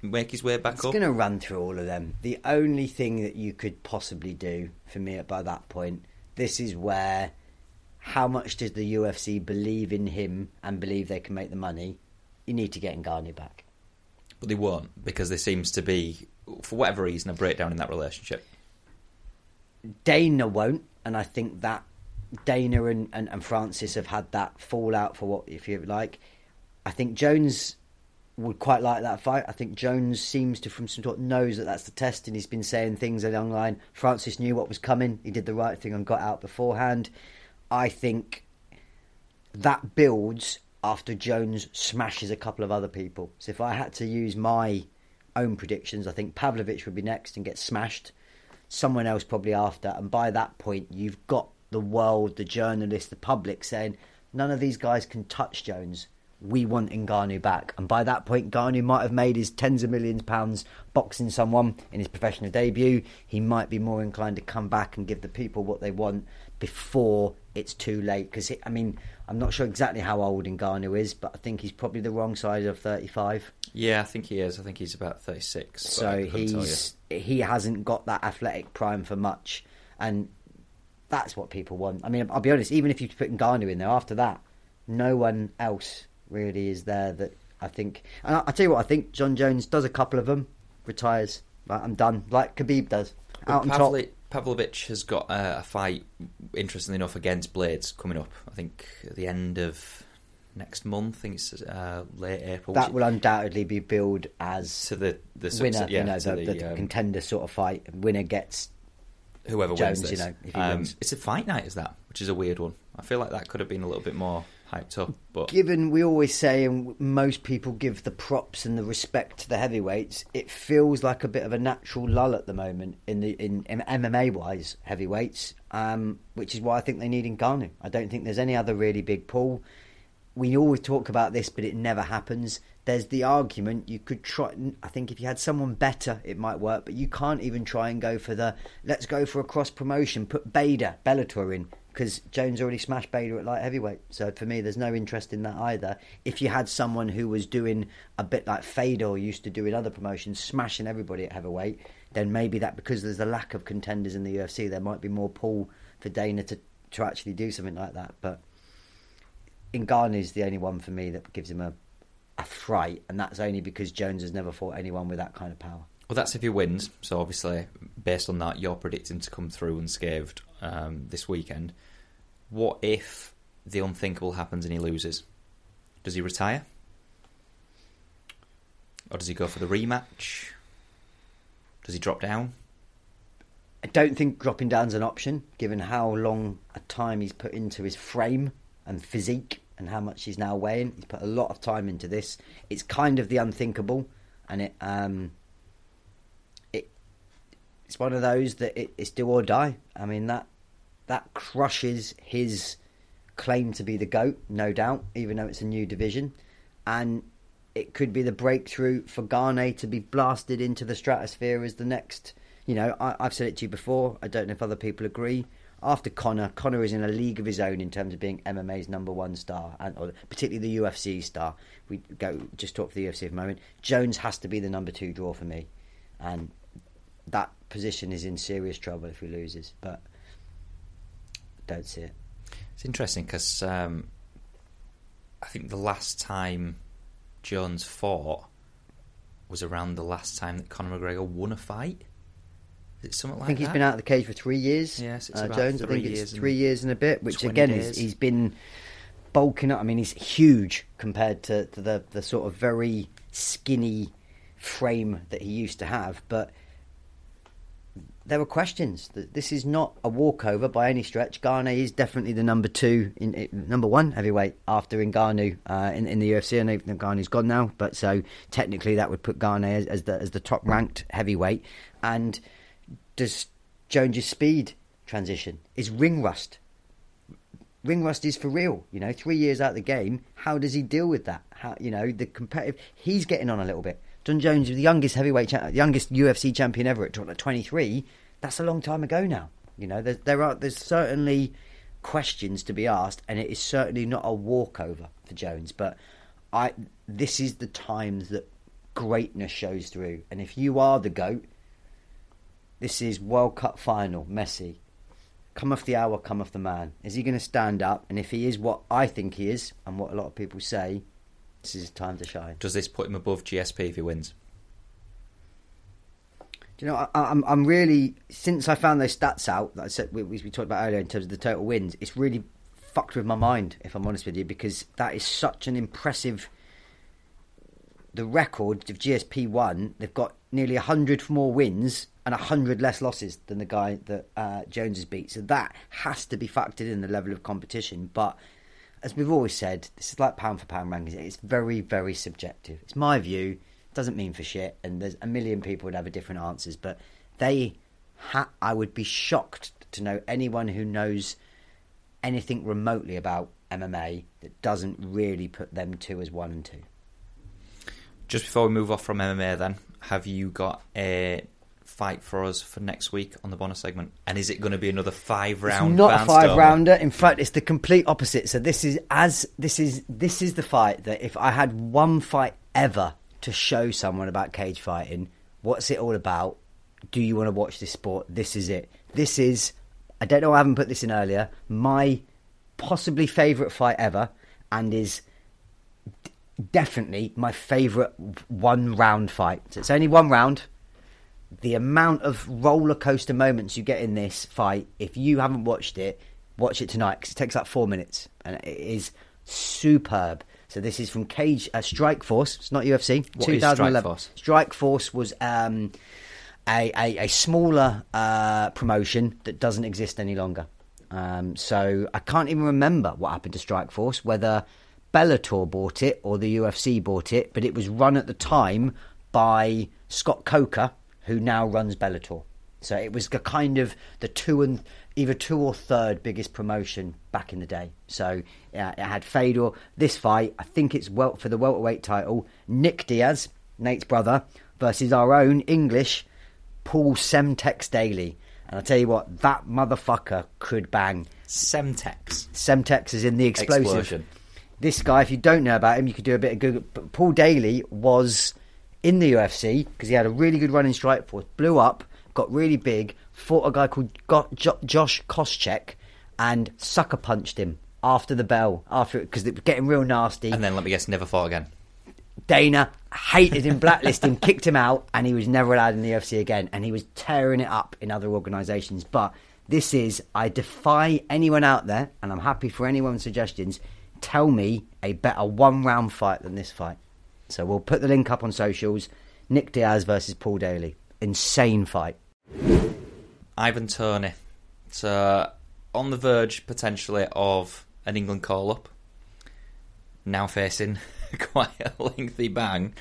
make his way back It's up. going to run through all of them. The only thing that you could possibly do for me by that point, this is where how much does the UFC believe in him and believe they can make the money? You need to get Ngannou back. But they won't because there seems to be, for whatever reason, a breakdown in that relationship. Dana won't, and I think that Dana and, and, and Francis have had that fallout for what, if you like. I think Jones would quite like that fight. I think Jones seems to, from some talk, knows that that's the test, and he's been saying things along the line. Francis knew what was coming. He did the right thing and got out beforehand. I think that builds after Jones smashes a couple of other people. So if I had to use my own predictions, I think Pavlovich would be next and get smashed. Someone else probably after, and by that point, you've got the world, the journalists, the public saying none of these guys can touch Jones. We want Ngannou back, and by that point, Ngannou might have made his tens of millions of pounds boxing someone in his professional debut. He might be more inclined to come back and give the people what they want before it's too late. Because I mean, I'm not sure exactly how old Ngannou is, but I think he's probably the wrong side of 35. Yeah, I think he is. I think he's about 36. So couldn't tell you. he's he hasn't got that athletic prime for much, and that's what people want. I mean, I'll be honest. Even if you put Ngannou in there after that, no one else really is there that I think. And I, I tell you what, I think Jon Jones does a couple of them, retires. Like, I'm done, like Khabib does. Out on top. Pavlovich has got uh, a fight, interestingly enough, against Blades coming up. I think at the end of next month. I think it's uh, late April. That will undoubtedly be billed as to the the winner. yeah, you know, to the, the, um, contender sort of fight. Winner gets whoever Jones, wins this. you know, um, wins. It's a fight night, is that? Which is a weird one. I feel like that could have been a little bit more hyped up, but given we always say and most people give the props and the respect to the heavyweights it feels like a bit of a natural lull at the moment in the in, in MMA wise heavyweights um, which is why I think they need Ngannou I don't think there's any other really big pull. We always talk about this but it never happens. There's the argument you could try I think if you had someone better it might work but you can't even try and go for the let's go for a cross promotion put Bader Bellator in because Jones already smashed Bader at light heavyweight. So for me, there's no interest in that either. If you had someone who was doing a bit like Fedor used to do in other promotions, smashing everybody at heavyweight, then maybe that because there's a lack of contenders in the UFC, there might be more pull for Dana to to actually do something like that. But Ngannou is the only one for me that gives him a a fright, and that's only because Jones has never fought anyone with that kind of power. Well, that's if he wins. So obviously, based on that, you're predicting to come through unscathed um, this weekend. What if the unthinkable happens and he loses? Does he retire, or does he go for the rematch? Does he drop down? I don't think dropping down's an option, given how long a time he's put into his frame and physique and how much he's now weighing. He's put a lot of time into this. It's kind of the unthinkable, and it um, it it's one of those that it, it's do or die. I mean that that crushes his claim to be the goat, no doubt, even though it's a new division, and it could be the breakthrough for Gane to be blasted into the stratosphere as the next. You know, I, I've said it to you before. I don't know if other people agree. After Conor, Conor is in a league of his own in terms of being MMA's number one star, and or particularly the UFC star. We go just talk for the UFC for a moment. Jones has to be the number two draw for me, and that position is in serious trouble if he loses. But don't see it. It's interesting because um, I think the last time Jones fought was around the last time that Conor McGregor won a fight. Is it something like I think that? he's been out of the cage for three years. Yes, it's uh, Jones. I think it's three years and a bit, which again is he's been bulking up. I mean, he's huge compared to, to the the sort of very skinny frame that he used to have. But there were questions. This is not a walkover by any stretch. Gane is definitely the number two, in, in- number one heavyweight after Ngannou uh, in, in the UFC. I know Ngannou's gone now, but so technically that would put Gane as, as the as the top ranked heavyweight. And does Jones's speed transition is ring rust? Ring rust is for real. You know, three years out of the game, how does he deal with that? How you know the competitive? He's getting on a little bit. Jon Jones, the youngest heavyweight, cha- youngest UFC champion ever at 23. That's a long time ago now. You know, there, there are there's certainly questions to be asked, and it is certainly not a walkover for Jones. But I, this is the times that greatness shows through, and if you are the goat, this is World Cup final, Messi. Come off the hour, come off the man. Is he going to stand up? And if he is what I think he is, and what a lot of people say, this is his time to shine. Does this put him above GSP if he wins? Do you know, I, I'm I'm really since I found those stats out that I said we, we talked about earlier in terms of the total wins. It's really fucked with my mind, if I'm honest with you, because that is such an impressive. The record of GSP one, they've got nearly hundred more wins and hundred less losses than the guy that uh, Jones has beat. So that has to be factored in the level of competition. But as we've always said, this is like pound for pound rankings. It's very, very subjective. It's my view. It doesn't mean for shit. And there's a million people would have a different answers. But they, ha- I would be shocked to know anyone who knows anything remotely about MMA that doesn't really put them two as one and two. Just before we move off from MMA, then, have you got a fight for us for next week on the bonus segment? And is it going to be another five round? It's not a five rounder. In fact, it's the complete opposite. So this is as this is this is the fight that if I had one fight ever to show someone about cage fighting. What's it all about? Do you want to watch this sport? This is it. This is. I don't know. I haven't put this in earlier. My possibly favourite fight ever, and is definitely my favourite one round fight. So it's only one round. The amount of roller coaster moments you get in this fight, if you haven't watched it, watch it tonight because it takes like four minutes and it is superb. So this is from Cage uh, Strike Force. It's not UFC. What is Strike Force? Strike Force was um, a, a, a smaller uh, promotion that doesn't exist any longer. Um, so I can't even remember what happened to Strike Force, whether Bellator bought it or the UFC bought it, but it was run at the time by Scott Coker, who now runs Bellator. So it was the kind of the two and either two or third biggest promotion back in the day. So yeah, it had Fedor. This fight, I think it's well for the welterweight title. Nick Diaz, Nate's brother, versus our own English Paul Semtex Daley. And I tell you what, that motherfucker could bang. Semtex. Semtex is in the explosive. Explosion. This guy, if you don't know about him, you could do a bit of Google. But Paul Daley was in the UFC because he had a really good run in Strike Force, blew up, got really big, fought a guy called Jo- Josh Koscheck, and sucker punched him after the bell, after because it was getting real nasty. And then let me guess, never fought again. Dana hated him, blacklisted him, kicked him out, and he was never allowed in the UFC again. And he was tearing it up in other organisations. But this is, I defy anyone out there, and I'm happy for anyone's suggestions. Tell me a better one round fight than this fight. So we'll put the link up on socials. Nick Diaz versus Paul Daley. Insane fight. Ivan Toney. So on the verge potentially of an England call up. Now facing quite a lengthy bang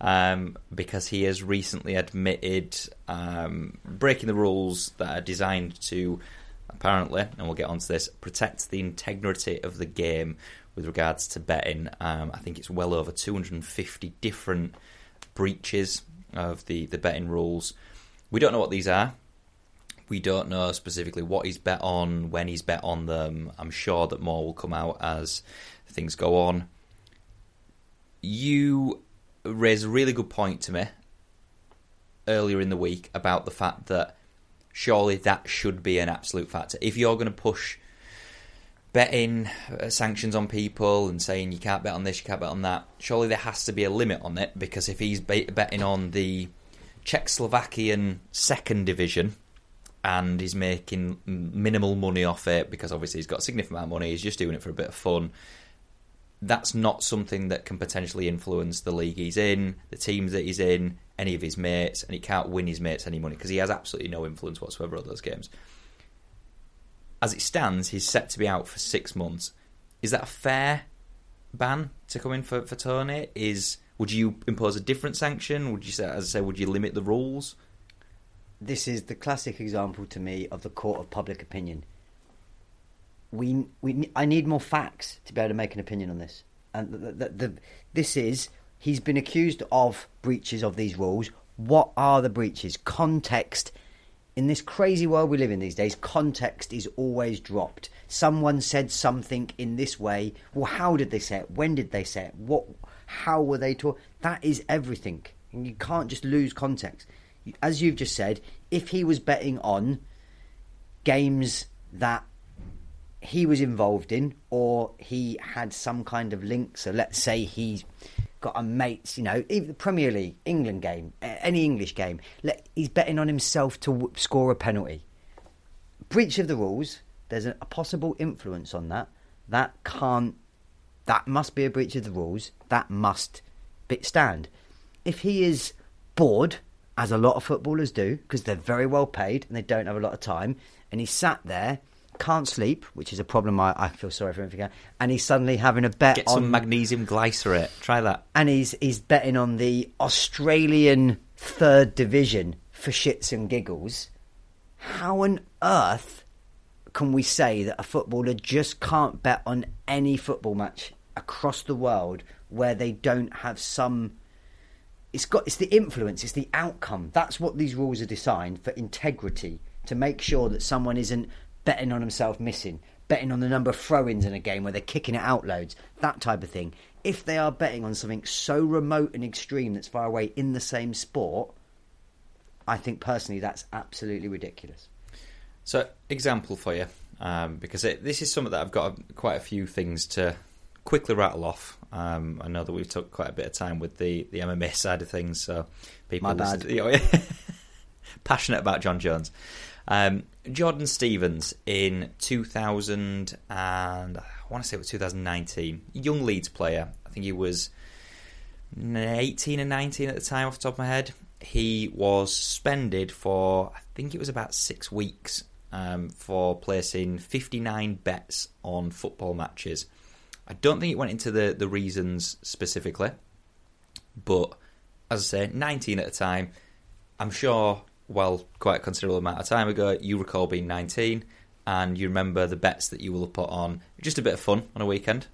um, because he has recently admitted um, breaking the rules that are designed to apparently, and we'll get onto this, protect the integrity of the game with regards to betting. Um, I think it's well over 250 different breaches of the, the betting rules. We don't know what these are. We don't know specifically what he's bet on, when he's bet on them. I'm sure that more will come out as things go on. You raised a really good point to me earlier in the week about the fact that surely that should be an absolute factor. If you're going to push betting uh, sanctions on people and saying you can't bet on this, you can't bet on that, surely there has to be a limit on it because if he's bet- betting on the Czechoslovakian second division and he's making minimal money off it because obviously he's got a significant amount of money, he's just doing it for a bit of fun. That's not something that can potentially influence the league he's in, the teams that he's in, any of his mates, and he can't win his mates any money because he has absolutely no influence whatsoever on those games. As it stands, he's set to be out for six months. Is that a fair ban to come in for, for Toney? Is would you impose a different sanction? Would you say, as I say, would you limit the rules? this is the classic example to me of the court of public opinion. We, we, I need more facts to be able to make an opinion on this. And the, the, the, this is, he's been accused of breaches of these rules. What are the breaches? Context. In this crazy world we live in these days, context is always dropped. Someone said something in this way. Well, how did they say it? When did they say it? What? How were they taught? That is everything. And you can't just lose context as you've just said, if he was betting on games that he was involved in or he had some kind of link, so let's say he's got a mate, you know, even the Premier League, England game, any English game, he's betting on himself to score a penalty. Breach of the rules, there's a, possible influence on that. That can't, that must be a breach of the rules. That must be, stand. If he is bored, as a lot of footballers do, because they're very well paid and they don't have a lot of time. And he sat there, can't sleep, which is a problem. I, I feel sorry for him. And he's suddenly having a bet Get on some magnesium glycerate. Try that. and he's he's betting on the Australian third division for shits and giggles. How on earth can we say that a footballer just can't bet on any football match across the world where they don't have some it's got it's the influence, it's the outcome. That's what these rules are designed for integrity to make sure that someone isn't betting on himself missing, betting on the number of throw-ins in a game where they're kicking it out loads, that type of thing. if they are betting on something so remote and extreme that's far away in the same sport, I think personally that's absolutely ridiculous. So, example for you, um, because it, this is something that I've got quite a few things to quickly rattle off. Um, I know that we've took quite a bit of time with the, the MMA side of things, so people My bad. To, you know, passionate about Jon Jones. Um, Jordan Stevens in 2000 and I want to say it was 2019, young Leeds player. I think he was 18 and 19 at the time, off the top of my head. He was suspended for I think it was about six weeks um, for placing 59 bets on football matches. I don't think it went into the, the reasons specifically, but as I say, 19 at the time. I'm sure, well, quite a considerable amount of time ago, you recall being 19 and you remember the bets that you will have put on. Just a bit of fun on a weekend.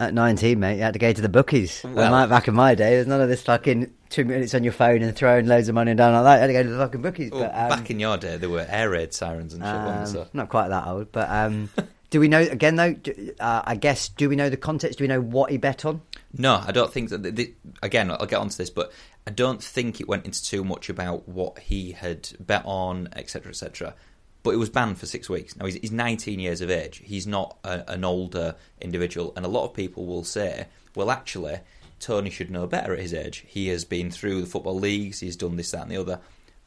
At 19, mate, you had to go to the bookies. Well- like back in my day, there's none of this fucking two minutes on your phone and throwing loads of money down like that. You had to go to the fucking bookies. Well, but, um, back in your day, there were air raid sirens and shit. um, So- Not quite that old, but um, do we know, again though, do, uh, I guess, do we know the context? Do we know what he bet on? No, I don't think that. The, the, again, I'll get onto this, but I don't think it went into too much about what he had bet on, etc., etc. But it was banned for six weeks. Now he's, he's 19 years of age. He's not a, an older individual, and a lot of people will say, "Well, actually, Toney should know better at his age. He has been through the football leagues. He's done this, that, and the other."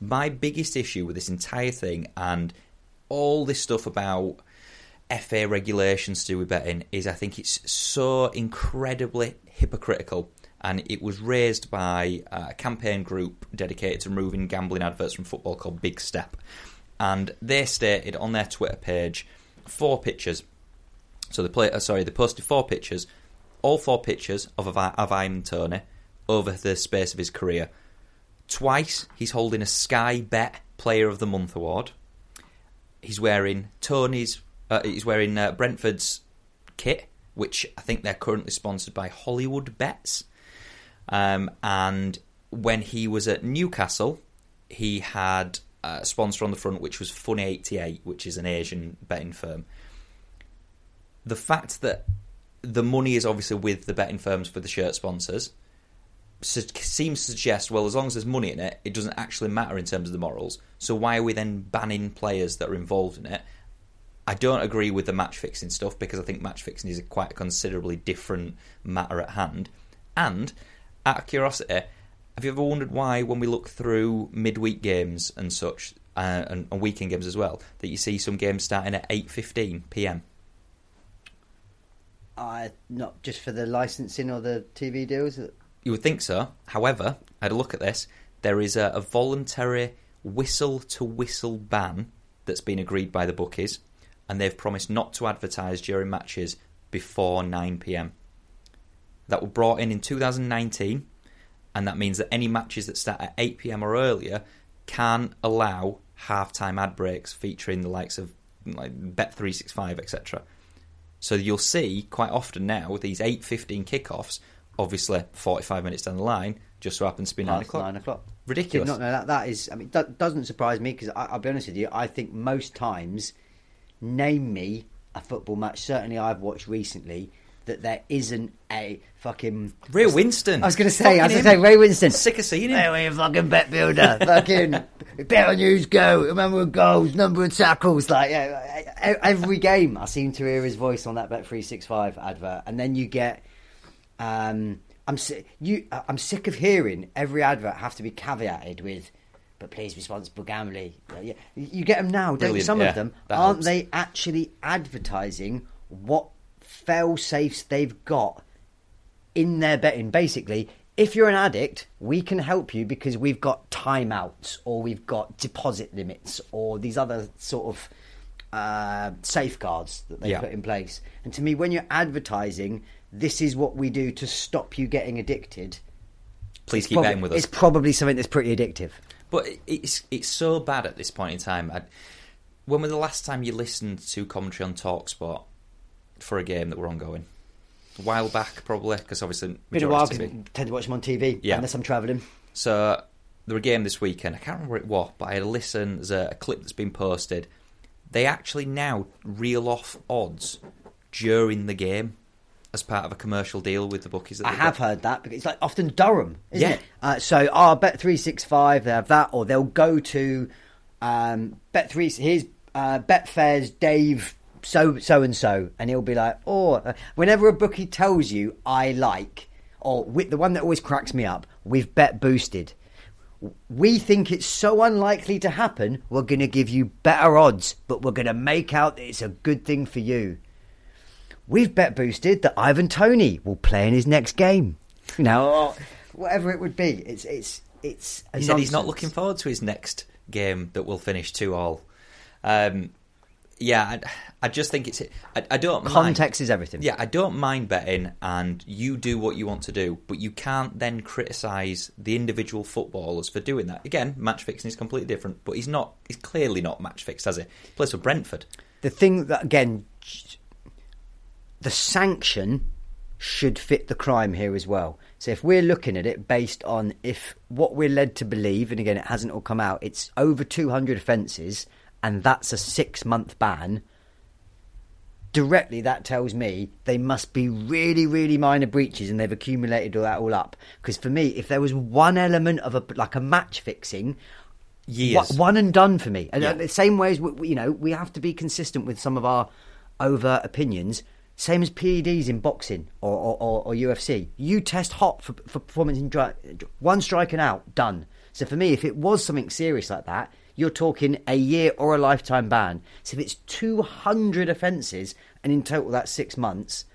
My biggest issue with this entire thing and all this stuff about FA regulations to do with betting is I think it's so incredibly hypocritical. And it was raised by a campaign group dedicated to removing gambling adverts from football called Big Step. And they stated on their Twitter page four pictures. So they play, uh, sorry, they posted four pictures, all four pictures of of Ivan Toney over the space of his career. Twice he's holding a Sky Bet Player of the Month award he's wearing Tony's. Uh, he's wearing uh, Brentford's kit, which I think they're currently sponsored by Hollywood Bets. Um, and when he was at Newcastle, he had a sponsor on the front, which was Funny Eighty Eight, which is an Asian betting firm. The fact that the money is obviously with the betting firms for the shirt sponsors seems to suggest, well, as long as there's money in it, it doesn't actually matter in terms of the morals. So why are we then banning players that are involved in it? I don't agree with the match fixing stuff because I think match fixing is a quite a considerably different matter at hand. And out of curiosity, have you ever wondered why, when we look through midweek games and such, uh, and, and weekend games as well, that you see some games starting at eight fifteen p.m. Uh, not just for the licensing or the TV deals. You would think so. However, I had a look at this. There is a, a voluntary whistle to whistle ban that's been agreed by the bookies, and they've promised not to advertise during matches before 9 pm. That were brought in in 2019, and that means that any matches that start at 8 pm or earlier can allow half-time ad breaks featuring the likes of like Bet365, etc. So you'll see quite often now with these 8:15 kickoffs, obviously 45 minutes down the line, just so happens to be nine Past o'clock. Nine o'clock. Ridiculous. Did not know that. That is, I mean, that doesn't surprise me because I'll be honest with you. I think most times, name me a football match. Certainly, I've watched recently that there isn't a fucking Ray Winstone. I was going to say, I was going to say. Ray Winstone. Sick of seeing him. You fucking bet builder, fucking bet on who's go, number of goals, number of tackles. Like yeah, every game, I seem to hear his voice on that Bet three six five advert, and then you get. Um, I'm si- you. I'm sick of hearing every advert have to be caveated with, but please responsible gambling. Yeah, You get them now, don't you? Some yeah, of them aren't helps. they actually advertising what fail safes they've got in their betting. Basically, if you're an addict, we can help you because we've got timeouts or we've got deposit limits or these other sort of uh, safeguards that they Yeah. put in place. And to me, when you're advertising, this is what we do to stop you getting addicted. Please it's keep probably, betting with us. It's probably something that's pretty addictive. But it's it's so bad at this point in time. I, when was the last time you listened to commentary on Talksport for a game that were ongoing? A while back, probably, because obviously Been a while because I tend to watch them on TV Yeah. unless I'm travelling. So there was a game this weekend. I can't remember what it was, but I had a listen. There's a, a clip that's been posted. They actually now reel off odds during the game. As part of a commercial deal with the bookies. That I they've got. heard that because it's like often Durham, isn't Yeah. it? Uh, so, oh, Bet three six five, they have that, or they'll go to um, Bet three. Here's uh, Betfair's Dave so so and so, and he'll be like, oh, uh, whenever a bookie tells you I like, or with, the one that always cracks me up, we've bet boosted. We think it's so unlikely to happen, we're going to give you better odds, but we're going to make out that it's a good thing for you. We've bet boosted that Ivan Toney will play in his next game. You know, whatever it would be. It's it's it's. He said he's not looking forward to his next game that will finish two all. Um, yeah, I, I just think it's. I, I don't mind. Context is everything. Yeah, I don't mind betting, and you do what you want to do, but you can't then criticise the individual footballers for doing that. Again, match fixing is completely different, but he's not. He's clearly not match fixed, has he? He plays for Brentford. The thing that again, the sanction should fit the crime here as well. So if we're looking at it based on if what we're led to believe, and again it hasn't all come out, it's over two hundred offences, and that's a six month ban. Directly, that tells me they must be really, really minor breaches, and they've accumulated all that all up. Because for me, if there was one element of a like a match fixing, Years. One- one and done for me. And Yeah. uh, the same way as we- you know, we have to be consistent with some of our overt opinions. Same as PEDs in boxing or, or, or, or UFC. You test hot for, for performance in dri- one strike and out, done. So for me, if it was something serious like that, you're talking a year or a lifetime ban. So if it's 200 offences and in total that's six months,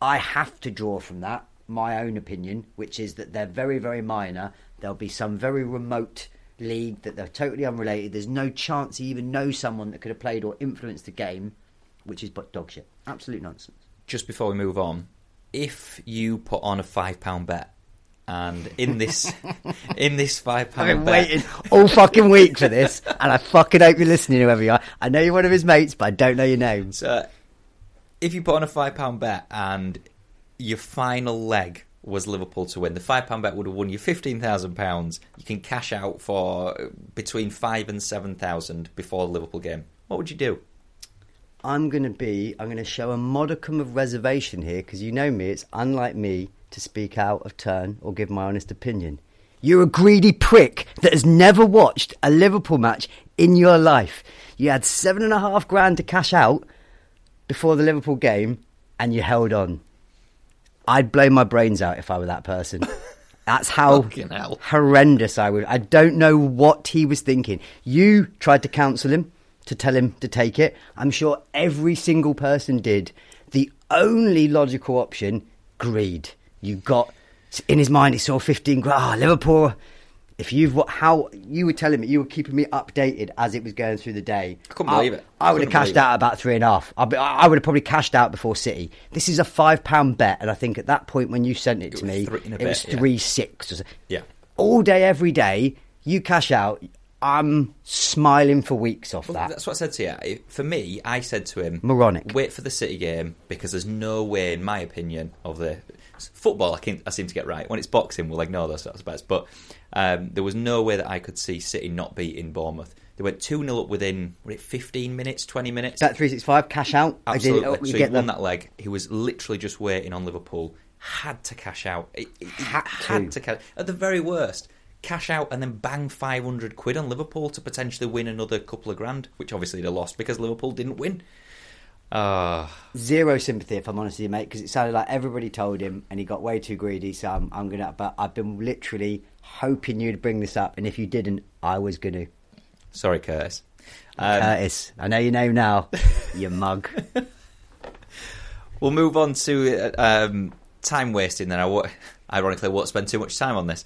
I have to draw from that my own opinion, which is that they're very, very minor. There'll be some very remote league that they're totally unrelated. There's no chance he even knows someone that could have played or influenced the game, which is but dog shit. Absolute nonsense. just before we move on, if you put on a five pound bet, and in this in this five pound I've been bet, waiting all fucking week for this, and I fucking hope you're listening, whoever you are. I know you're one of his mates, but I don't know your name. So, if you put on a five pound bet and your final leg was Liverpool to win, the five pound bet would have won you fifteen thousand pounds. You can cash out for between five and seven thousand before the Liverpool game. What would you do? I'm going to be, I'm going to show a modicum of reservation here because you know me, it's unlike me to speak out of turn or give my honest opinion. You're a greedy prick that has never watched a Liverpool match in your life. You had seven and a half grand to cash out before the Liverpool game and you held on. I'd blow my brains out if I were that person. That's how horrendous I would. I don't know what he was thinking. You tried to counsel him to tell him to take it. I'm sure every single person did. The only logical option, greed. You got in his mind. He saw 15 grand. Ah, Liverpool. If you've what how you were telling me, you were keeping me updated as it was going through the day. I couldn't believe it. I would have cashed out about three and a half. Be- I would have probably cashed out before City. This is a five pound bet, and I think at that point when you sent it, It to me, three it was bit, yeah. three six. Yeah. all day, every day. You cash out. I'm smiling for weeks off Well, that. That's what I said to you. For me, I said to him, Moronic. Wait for the City game because there's no way, in my opinion, of the football. I, can, I seem to get right. When it's boxing, we'll ignore those bets. But um, there was no way that I could see City not beating Bournemouth. They went two 0 up within what, it 15 minutes, 20 minutes. That three six five cash out. I did- Absolutely. oh, so he get won the- that leg. He was literally just waiting on Liverpool. Had to cash out. He, he Had had to. to cash. At the very worst, cash out and then bang 500 quid on Liverpool to potentially win another couple of grand, which obviously they lost because Liverpool didn't win. Ah, Zero sympathy, if I'm honest with you, mate, because it sounded like everybody told him, and he got way too greedy. So I'm, I'm gonna. But I've been literally hoping you'd bring this up, and if you didn't, I was gonna. sorry, Curtis. Um, Curtis, I know your name now. you mug. We'll move on to uh, um, time wasting. Then I ironically won't spend too much time on this.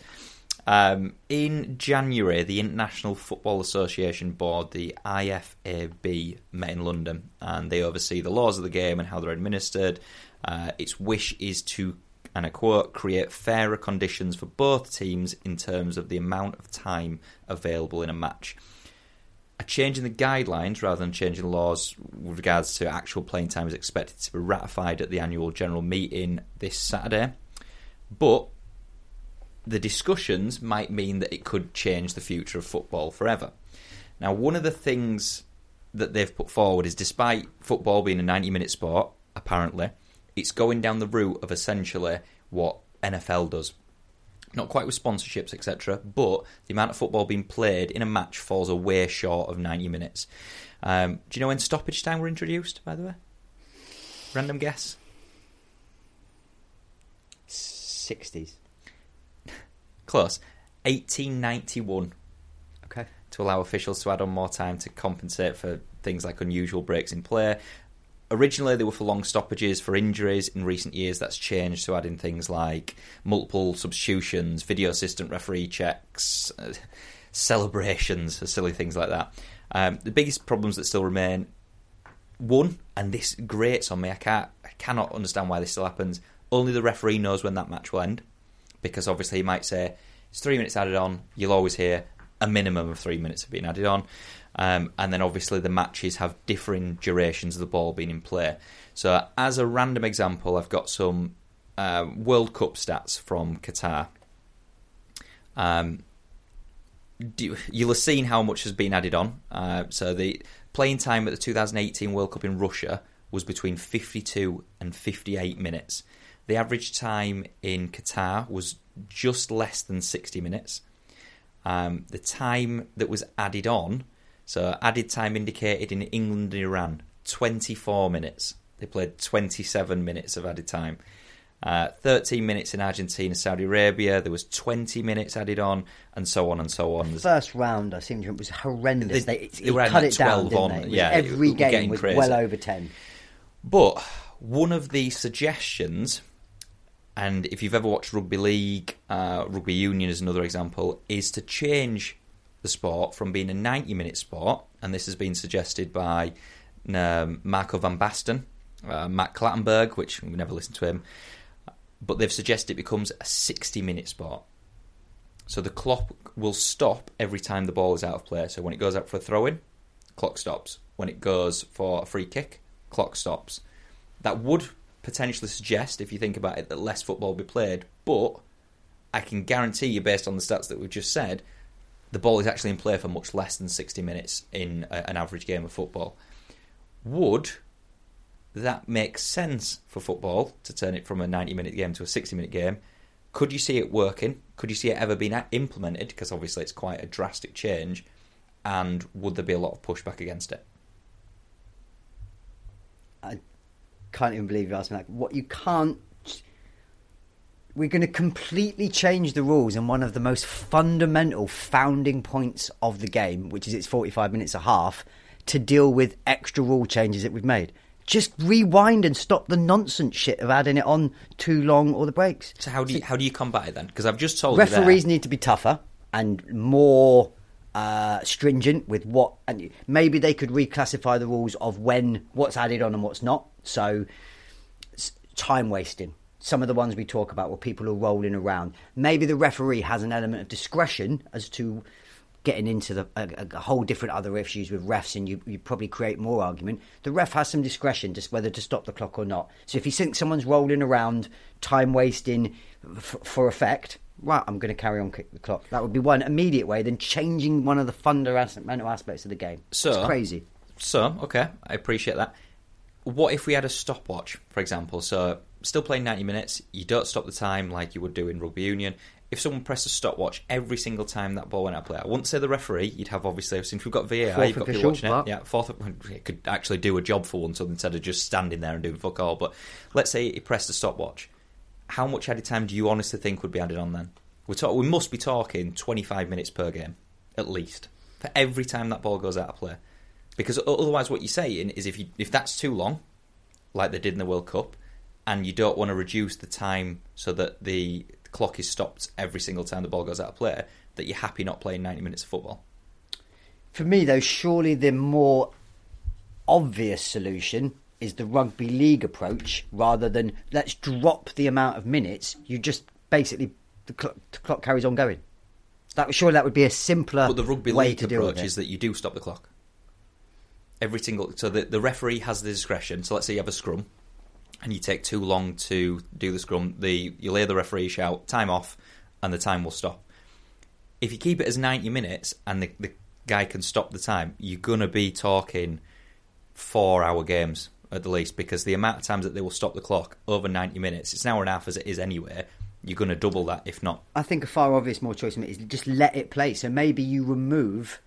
Um, in January, the International Football Association Board, the IFAB, met in London, and they oversee the laws of the game and how they're administered. Uh, its wish is to, and I quote, create fairer conditions for both teams in terms of the amount of time available in a match a change in the guidelines rather than changing the laws with regards to actual playing time is expected to be ratified at the annual general meeting this Saturday. But the discussions might mean that it could change the future of football forever. Now, one of the things that they've put forward is despite football being a 90 minute sport, apparently, it's going down the route of essentially what NFL does. Not quite with sponsorships, etc., but the amount of football being played in a match falls away short of 90 minutes. Um, do you know when stoppage time were introduced, by the way? Random guess? 60s. Close. 1891 Okay. to allow officials to add on more time to compensate for things like unusual breaks in play. Originally, they were for long stoppages for injuries. In recent years, that's changed to adding things like multiple substitutions, video assistant referee checks, uh, celebrations, silly things like that. Um, the biggest problems that still remain one, and this grates on me. I can't, I cannot understand why this still happens. Only the referee knows when that match will end, because obviously he might say it's three minutes added on. You'll always hear a minimum of three minutes have been added on, um, and then obviously the matches have differing durations of the ball being in play. So, as a random example, I've got some uh, World Cup stats from Qatar. Um, do, you'll have seen how much has been added on. Uh, so the playing time at the 2018 World Cup in Russia was between 52 and 58 minutes. The average time in Qatar was just less than 60 minutes. Um, the time that was added on, so added time indicated in England and Iran, 24 minutes. They played 27 minutes of added time. Uh, 13 minutes in Argentina, Saudi Arabia. There was 20 minutes added on, and so on and so on. The First round, I seem to remember, was horrendous. They- They, it, they it cut it down, 12 didn't they? Yeah, every was game was crazy. well over 10. But one of the suggestions, and if you've ever watched rugby league, uh, rugby union is another example, is to change the sport from being a 90 minute sport, and this has been suggested by um, Marco van Basten, uh, Mark Clattenburg, which we never listened to him, but they've suggested it becomes a 60 minute sport. So the clock will stop every time the ball is out of play. So when it goes out for a throw in, clock stops. When it goes for a free kick, clock stops. That would potentially suggest, if you think about it, that less football will be played, but I can guarantee you, based on the stats that we've just said, the ball is actually in play for much less than 60 minutes in a, an average game of football. Would that make sense for football to turn it from a 90 minute game to a 60 minute game? Could you see it working? Could you see it ever being implemented? Because obviously it's quite a drastic change. And would there be a lot of pushback against it? Can't even believe you asked me that. What you can't. We're going to completely change the rules in one of the most fundamental founding points of the game, which is its 45 minutes a half, to deal with extra rule changes that we've made. Just rewind and stop the nonsense shit of adding it on too long or the breaks. So how do you how do you combat it then? Because I've just told you referees need to be tougher and more uh, stringent with what and maybe they could reclassify the rules of when what's added on and what's not. So time wasting. Some of the ones we talk about where people are rolling around. Maybe the referee has an element of discretion as to getting into the a, a whole different other issues with refs and you, you probably create more argument. The ref has some discretion just whether to stop the clock or not. So if you think someone's rolling around time wasting f- for effect right i'm going to carry on kick the clock that would be one immediate way then changing one of the fundamental aspects of the game So- it's crazy So, okay, I appreciate that. What if we had a stopwatch, for example? So, still playing 90 minutes, you don't stop the time like you would do in rugby union. If someone pressed a stopwatch every single time that ball went out of play, I wouldn't say the referee, you'd have obviously, since we've got VAR, Fourth you've got people watching but- it. Yeah, fourth, it could actually do a job for once instead of just standing there and doing fuck all. But let's say he pressed a stopwatch. How much added time do you honestly think would be added on then? We're talk- we must be talking 25 minutes per game, at least, for every time that ball goes out of play. Because otherwise, what you're saying is if you if that's too long, like they did in the World Cup, and you don't want to reduce the time so that the clock is stopped every single time the ball goes out of play, that you're happy not playing 90 minutes of football. For me, though, surely the more obvious solution is the rugby league approach rather than let's drop the amount of minutes. You just basically the clock, the clock carries on going. That surely that would be a simpler But the rugby way league to deal with approach is that you do stop the clock. Every single so the the referee has the discretion. So let's say you have a scrum, and you take too long to do the scrum. The you hear the referee shout time off, and the time will stop. If you keep it as ninety minutes and the, the guy can stop the time, you're gonna be talking four hour games at the least because the amount of times that they will stop the clock over 90 minutes, it's an hour and a half as it is anyway. You're going to double that, if not. I think a far obvious more choice is just let it play. So maybe you remove,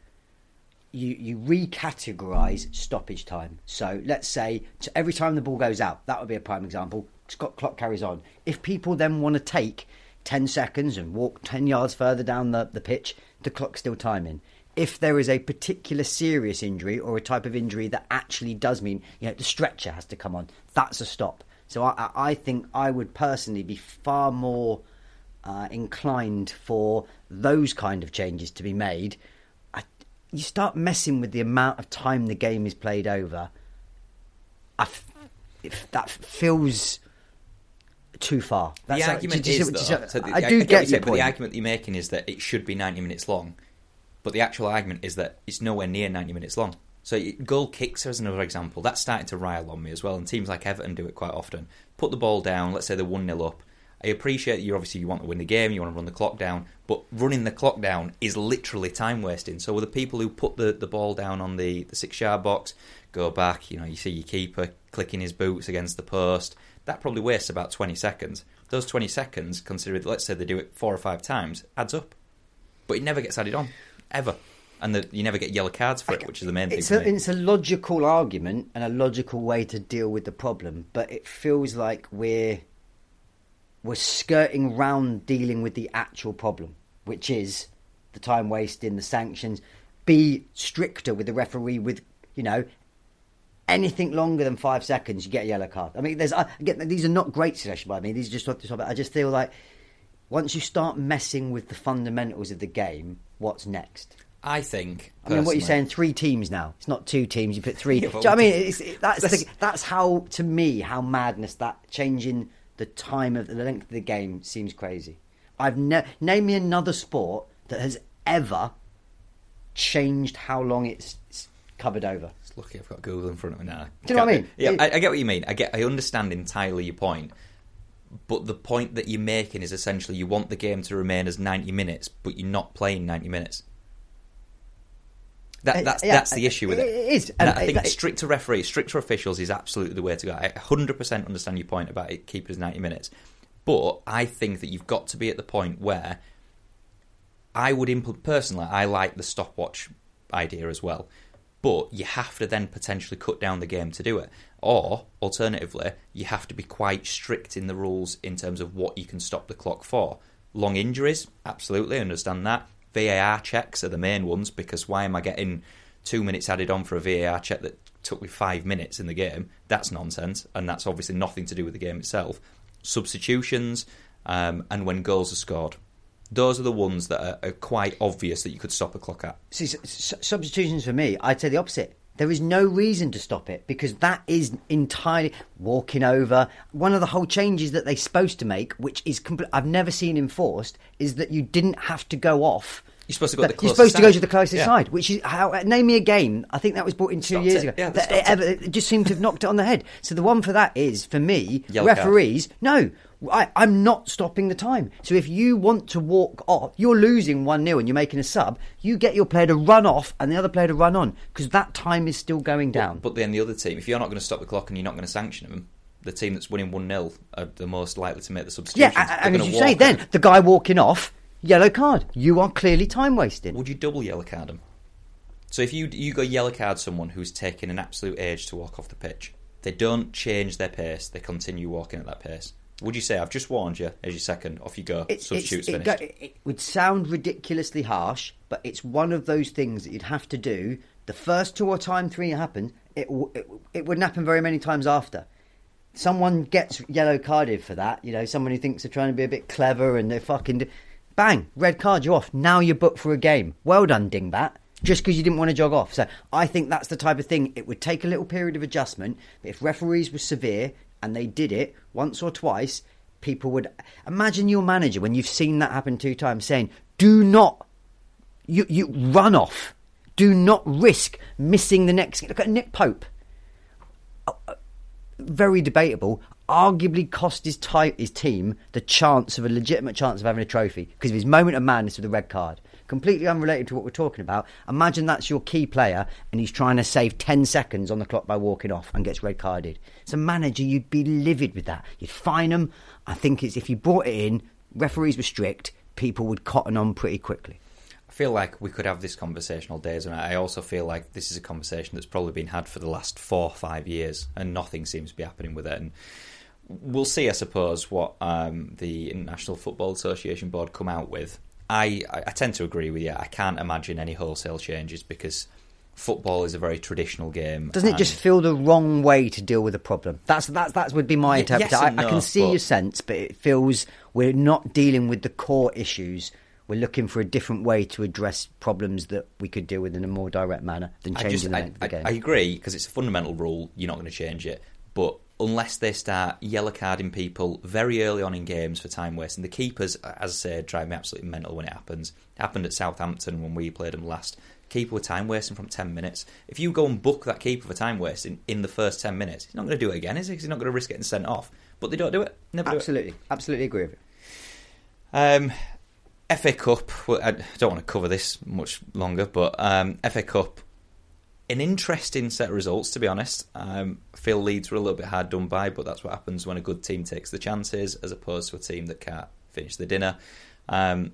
you you recategorize stoppage time. So let's say every time the ball goes out, that would be a prime example. Scott clock carries on. If people then want to take ten seconds and walk ten yards further down the, the pitch, the clock's still timing. If there is a particular serious injury or a type of injury that actually does mean you know the stretcher has to come on, that's a stop. So I, I think I would personally be far more uh, inclined for those kind of changes to be made. I, you start messing with the amount of time the game is played over. I f- if that feels too far. the That's like- argument just- is, though, so the- I do what get your saying, but the argument that you're making is that it should be 90 minutes long. But the actual argument is that it's nowhere near 90 minutes long. So goal kicks as another example. That's starting to rile on me as well, and teams like Everton do it quite often. Put the ball down, let's say they're 1 0 up. I appreciate you obviously you want to win the game, you want to run the clock down, but running the clock down is literally time wasting. So with the people who put the, the ball down on the, the six yard box, go back, you know, you see your keeper clicking his boots against the post, that probably wastes about 20 seconds. Those 20 seconds, considered, let's say they do it four or five times, adds up. But it never gets added on, ever. And the, you never get yellow cards for it, which is the main thing. It's for a, it's a logical argument and a logical way to deal with the problem, but it feels like we're we're skirting round dealing with the actual problem, which is the time wasting, the sanctions. Be stricter with the referee. With you know anything longer than five seconds, you get a yellow card. I mean, there's I get these are not great suggestions by me. These are just I just feel like once you start messing with the fundamentals of the game, what's next? I think. I mean, what you're saying, three teams now. It's not two teams. You put three. Yeah, Do you know what I mean? It's, it, that's that's- the, that's how to me how madness that changing the time of the length of the game seems crazy. I've ne- name me another sport that has ever changed how long it's, it's covered over. It's lucky I've got Google in front of me now. Do you know what I mean? Yeah, I, I get what you mean. I get. I understand entirely your point. But the point that you're making is essentially you want the game to remain as 90 minutes, but you're not playing 90 minutes. That, Uh, that's yeah, that's the issue with it. it is. And And I think it- stricter referees, stricter officials is absolutely the way to go. I 100% understand your point about it keeping it as 90 minutes. But I think that you've got to be at the point where I would implement personally. I like the stopwatch idea as well, but you have to then potentially cut down the game to do it. Or alternatively, you have to be quite strict in the rules in terms of what you can stop the clock for. Long injuries, absolutely, understand that. VAR checks are the main ones because why am I getting two minutes added on for a VAR check that took me five minutes in the game? That's nonsense, and that's obviously nothing to do with the game itself. Substitutions, um, and when goals are scored. Those are the ones that are, are quite obvious that you could stop a clock at. See, substitutions for me, I'd say the opposite. There is no reason to stop it because that is entirely walking over. One of the whole changes that they're supposed to make, which is compl- I've never seen enforced, is that you didn't have to go off. You're supposed to go to the You're closest supposed to go side. to the closest Yeah. side, which is how. Name me a game. I think that was brought in two Stopped years it. ago. Yeah, that ever, it just seemed to have knocked it on the head. So the one for that is for me, Yellow card. referees. No, I, I'm not stopping the time. So if you want to walk off, you're losing 1 0 and you're making a sub, you get your player to run off and the other player to run on because that time is still going down. But then the other team, if you're not going to stop the clock and you're not going to sanction them, the team that's winning 1 0 are the most likely to make the substitution. yeah. They're and as you say, then the guy walking off, yellow card. You are clearly time wasting. Would you double yellow card them? So if you you go yellow card someone who's taking an absolute age to walk off the pitch, they don't change their pace, they continue walking at that pace. Would you say, I've just warned you, as your second, off you go, It's- substitute's it, finished? go- it would sound ridiculously harsh, but it's one of those things that you'd have to do. The first two or time three happened, it, it, it wouldn't happen very many times after. Someone gets yellow carded for that, you know, someone who thinks they're trying to be a bit clever and they fucking. Do, bang, red card, you're off. Now you're booked for a game. Well done, Dingbat. Just because you didn't want to jog off. So I think that's the type of thing. It would take a little period of adjustment, but if referees were severe and they did it once or twice, people would imagine your manager when you've seen that happen two times saying, "Do not, you you run off. Do not risk missing the next." Look at Nick Pope. Very debatable. Arguably cost his, ti his team the chance of a legitimate chance of having a trophy because of his moment of madness with the red card. Completely unrelated to what we're talking about. Imagine that's your key player and he's trying to save 10 seconds on the clock by walking off and gets red carded. As a manager, you'd be livid with that. You'd fine him. I think it's if you brought it in, referees were strict, people would cotton on pretty quickly. I feel like we could have this conversation all days, and I also feel like this is a conversation that's probably been had for the last four or five years, and nothing seems to be happening with it. And we'll see, I suppose, what um, the International Football Association board come out with. I, I tend to agree with you. I can't imagine any wholesale changes because football is a very traditional game. Doesn't it just feel the wrong way to deal with a problem? That's that's that would be my interpretation. yes I, I can see but- your sense, but it feels we're not dealing with the core issues. We're looking for a different way to address problems that we could deal with in a more direct manner than I changing just the I, the I, game. I agree because it's a fundamental rule. You're not going to change it, but unless they start yellow carding people very early on in games for time wasting, the keepers, as I say, drive me absolutely mental when it happens. It happened at Southampton when we played them last. Keeper were time wasting from ten minutes. If you go and book that keeper for time wasting in the first ten minutes, he's not going to do it again, is he? 'Cause he's not going to risk getting sent off. But they don't do it. Never do it. absolutely, absolutely agree with you. Um, FA Cup. Well, I don't want to cover this much longer, but um, FA Cup. An interesting set of results, to be honest. Um, feel Leeds were a little bit hard done by, but that's what happens when a good team takes the chances, as opposed to a team that can't finish the dinner. Um,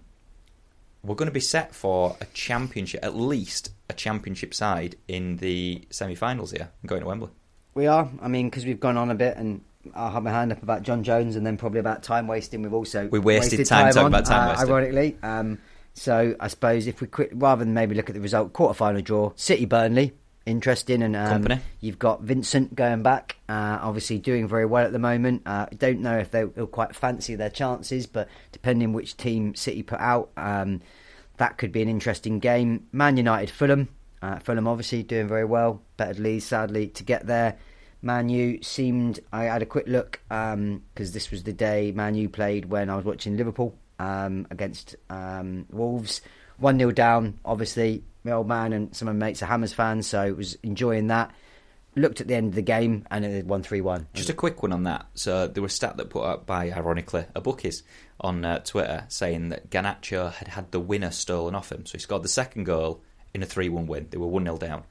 we're going to be set for a championship, at least a championship side in the semi-finals here, going to Wembley. We are. I mean, because we've gone on a bit, and I'll have my hand up about Jon Jones, and then probably about time wasting. We've also We wasted time talking on, about time uh, wasting. Ironically, um, so I suppose if we quit, rather than maybe look at the result, quarter-final draw, City Burnley, interesting, and um, Kompany. you've got Vincent going back, uh, obviously doing very well at the moment. Uh, I don't know if they, will quite fancy their chances, but depending which team City put out, um, that could be an interesting game. Man United, Fulham. Uh, Fulham obviously doing very well. Better Leeds, sadly, to get there. Man U seemed. I had a quick look because this was the day Man U played when I was watching Liverpool um, against um, Wolves. 1 0 down, obviously. My old man and some of my mates are Hammers fans, so was enjoying that. Looked at the end of the game and it 1 3 1. Just a quick one on that. So there was a stat that put up by, ironically, a bookies on uh, Twitter saying that Garnacho had had the winner stolen off him. So he scored the second goal in a 3 1 win. They were 1 0 down.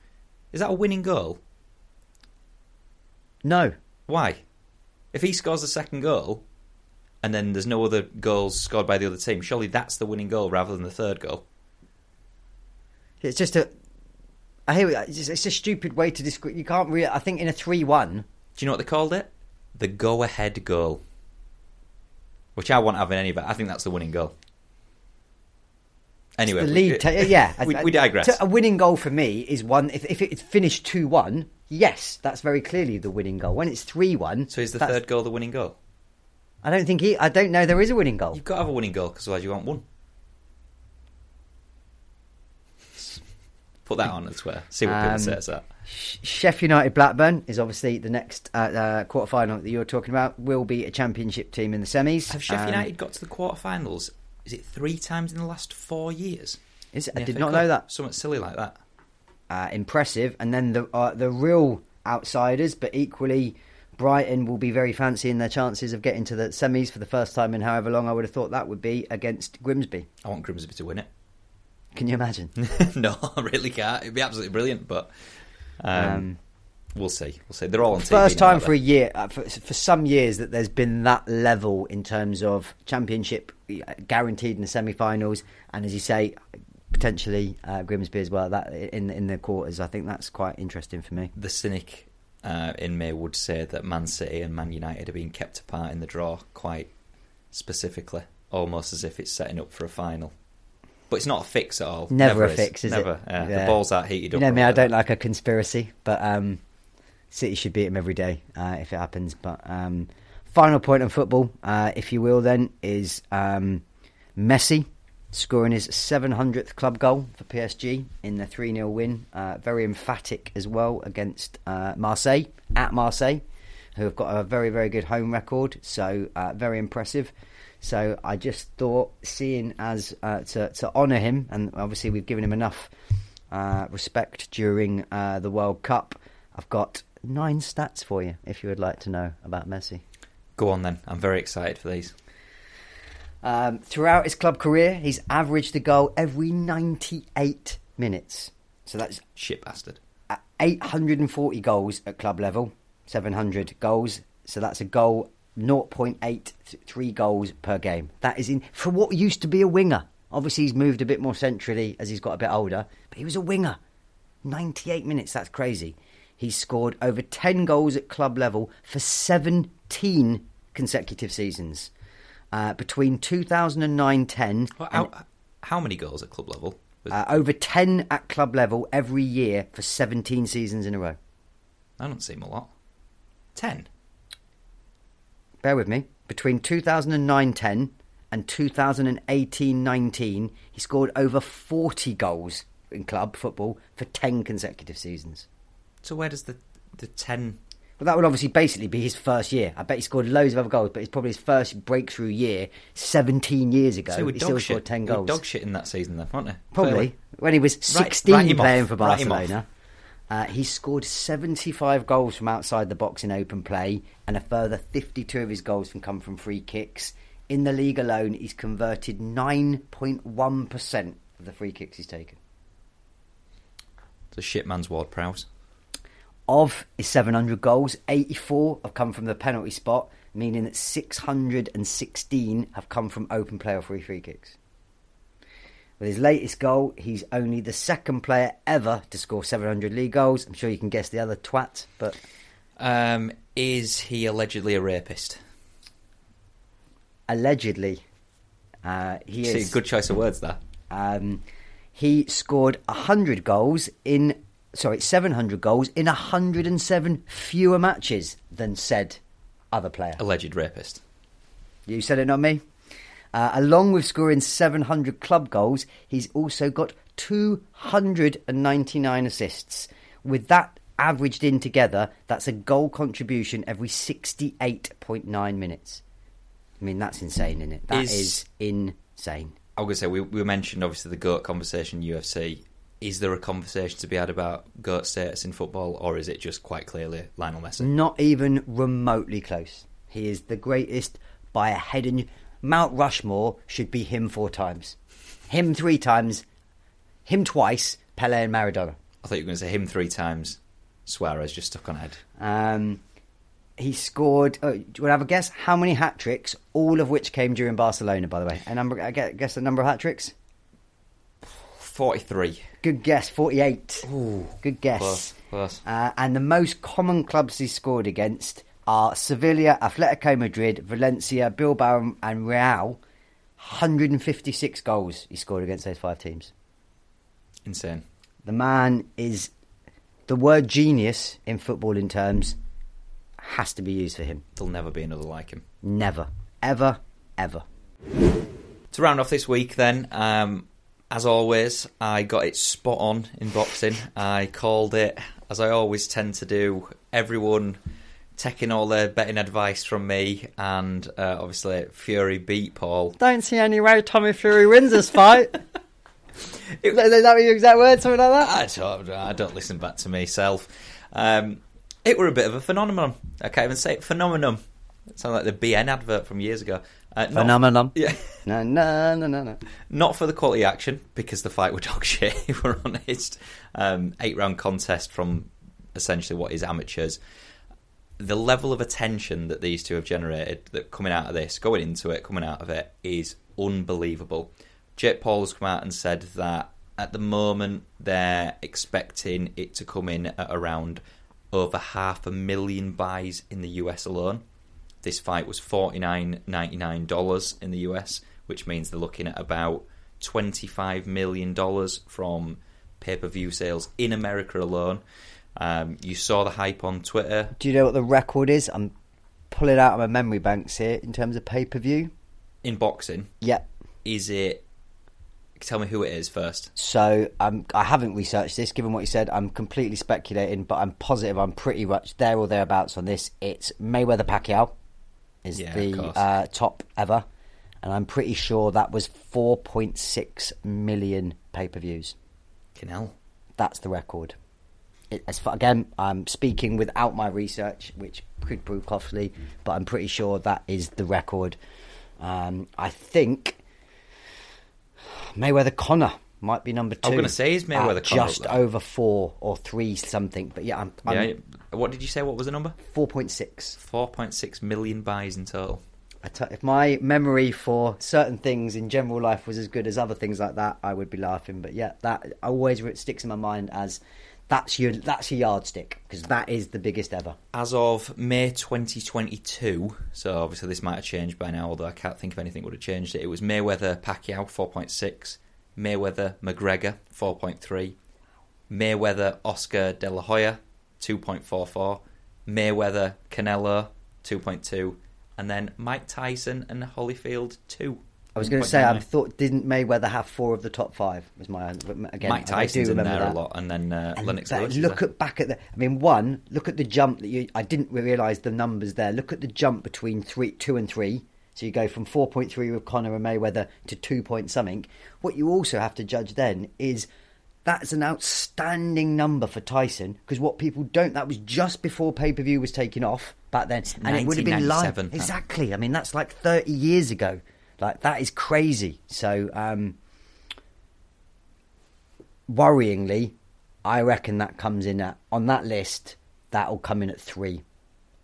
Is that a winning goal? No. Why? If he scores the second goal and then there's no other goals scored by the other team, surely that's the winning goal rather than the third goal. It's just a. I hear it. It's, it's a stupid way to describe. You can't really. I think in a 3 1. Do you know what they called it? The go ahead goal. Which I won't have in any, but I think that's the winning goal. Anyway, the we- lead, uh, yeah, we, we digress. to- a winning goal for me is one. If, if it's finished two one, yes, that's very clearly the winning goal. When it's three one, So is the third goal the winning goal? I don't think he. I don't know there is a winning goal. You've got to have a winning goal because otherwise you won't won. Put that on Twitter. See what people Um, say to that. Sheffield United Blackburn is obviously the next uh, uh, quarter final that you're talking about. Will be a championship team in the semis. Have Sheffield Um, United got to the quarterfinals? Is it three times in the last four years? Is it? I did FA not Cup? know that. Something silly like that. uh, impressive. And then the uh, the real outsiders, but equally Brighton will be very fancying their chances of getting to the semis for the first time in however long. I would have thought that would be against Grimsby. I want Grimsby to win it. Can you imagine? no, I really can't. It'd be absolutely brilliant, but um, Um, we'll see. We'll see. They're all on TV First now, time aren't for a year, uh, for, for some years, that there's been that level in terms of championship uh, guaranteed in the semi-finals, and as you say, potentially uh, Grimsby as well. That in in the quarters, I think that's quite interesting for me. the cynic uh, in me would say that Man City and Man United are being kept apart in the draw quite specifically, almost as if it's setting up for a final. But it's not a fix at all. Never, a is. fix, is Never. it? Yeah, Yeah. The balls aren't heated You up. know or me, I don't like a conspiracy, but um, City should beat him every day uh, if it happens. But um, final point on football, uh, if you will, then is um, Messi scoring his 700th club goal for PSG in the 3 0 win. Uh, very emphatic as well against uh, Marseille, at Marseille, who have got a very, very good home record. So, uh, very impressive. So, I just thought, seeing as uh, to, to honour him, and obviously we've given him enough uh, respect during uh, the World Cup, I've got nine stats for you if you would like to know about Messi. Go on then. I'm very excited for these. Um, throughout his club career, he's averaged a goal every 98 minutes. So that's Shit bastard. 840 goals at club level, 700 goals. So that's a goal 0.83 goals per game. That is in for what used to be a winger. Obviously, he's moved a bit more centrally as he's got a bit older, but he was a winger. 98 minutes, that's crazy. He's scored over 10 goals at club level for 17 consecutive seasons uh, between 2009 10. Well, how, how many goals at club level? Uh, over 10 at club level every year for 17 seasons in a row. I don't seem a lot. 10? Bear with me. Between 2009 10 and 2018 19, he scored over 40 goals in club football for 10 consecutive seasons. So where does the, the 10 but that would obviously basically be his first year. I bet he scored loads of other goals, but it's probably his first breakthrough year 17 years ago. So he still shit. scored 10 goals. dog shit in that season, though, weren't they? Probably. Fairly. When he was 16 right, playing off. for Barcelona. Uh, he scored 75 goals from outside the box in open play, and a further 52 of his goals can come from free kicks. In the league alone, he's converted 9.1% of the free kicks he's taken. It's a shit man's Ward-Prowse. Of his 700 goals, 84 have come from the penalty spot, meaning that 616 have come from open play or free free kicks. With his latest goal, he's only the second player ever to score 700 league goals. I'm sure you can guess the other twat, but Um, is he allegedly a rapist? allegedly, uh, he See, is. good choice of words there. Um, he scored 100 goals in, sorry, 700 goals in 107 fewer matches than said other player. Alleged rapist. You said it, not me. Uh, along with scoring 700 club goals, he's also got 299 assists. With that averaged in together, that's a goal contribution every 68.9 minutes. I mean, that's insane, isn't it? That Is- is insane. I was going to say, we, we mentioned obviously the GOAT conversation UFC. Is there a conversation to be had about GOAT status in football, or is it just quite clearly Lionel Messi? Not even remotely close. He is the greatest by a head and Mount Rushmore should be him four times. Him three times, him twice, Pele and Maradona. I thought you were going to say him three times. Suarez just stuck on head. Um, he scored. Oh, do you want to have a guess? How many hat tricks? All of which came during Barcelona, by the way. A number. I guess the number of hat tricks. 43. Good guess. Forty-eight. Ooh, Good guess. close, close. Uh, and the most common clubs he scored against are Sevilla, Atletico Madrid, Valencia, Bilbao, and Real. 156 goals he scored against those five teams. Insane. The man is the word genius in footballing terms has to be used for him. There'll never be another like him. Never, ever, ever. To round off this week, then, um, as always, I got it spot on in boxing. I called it, as I always tend to do, everyone taking all their betting advice from me, and uh, obviously Fury beat Paul. Don't see any way Tommy Fury wins this fight. It- is that your exact word? Something like that? I don't, I don't listen back to myself. Um, it were a bit of a phenomenon. I can't even say it. Phenomenon. It sounded like the BN advert from years ago. Uh, not- Phenomenon. Yeah. No, no, no, no, no. Not for the quality action, because the fight were dog shit, if we're honest. Um, eight round contest from essentially what is amateurs. The level of attention that these two have generated, that coming out of this, going into it, coming out of it, is unbelievable. Jake Paul has come out and said that at the moment they're expecting it to come in at around over half a million buys in the US alone. This fight was forty nine ninety nine dollars in the US, which means they're looking at about twenty five million dollars from pay per view sales in America alone. Um, you saw the hype on Twitter. Do you know what the record is? I'm pulling out of my memory banks here in terms of pay per view. In boxing, Yeah. is it? Tell me who it is first. So um, I haven't researched this. Given what you said, I'm completely speculating, but I'm positive I'm pretty much there or thereabouts on this. It's Mayweather Pacquiao is Yeah, the uh, top ever, and I'm pretty sure that was 4.6 million pay per views. Canal. That's the record. It, as far, again, I'm speaking without my research, which could prove costly, but I'm pretty sure that is the record. Um, I think Mayweather Conor might be number two. I was gonna say, is Mayweather at Conor just over four or three something? But yeah, I'm, I'm yeah. What did you say? What was the number? four point six. Four point six million buys in total. I t- if my memory for certain things in general life was as good as other things like that, I would be laughing. But yeah, that always sticks in my mind as that's your that's your yardstick because that is the biggest ever. As of May 2022, so obviously this might have changed by now, although I can't think of anything would have changed it. It was Mayweather Pacquiao 4.6, Mayweather McGregor 4.3, Mayweather Oscar De La Hoya 2.44, Mayweather Canelo 2.2, and then Mike Tyson and Holyfield 2. I was going to say, I thought didn't Mayweather have four of the top five? Was my again? Mike I do Tyson's in there that. a lot, and then uh, And Lennox Lewis. look at back at the. I mean, one look at the jump that you. I didn't realise the numbers there. Look at the jump between three, two, and three. So you go from four point three with Conor and Mayweather to two point something. What you also have to judge then is that's an outstanding number for Tyson because what people don't. That was just before pay per view was taken off back then, and it would have been live that. exactly. I mean, that's like thirty years ago. Like that is crazy. So. um worryingly, I reckon that comes in at on that list. That'll come in at three.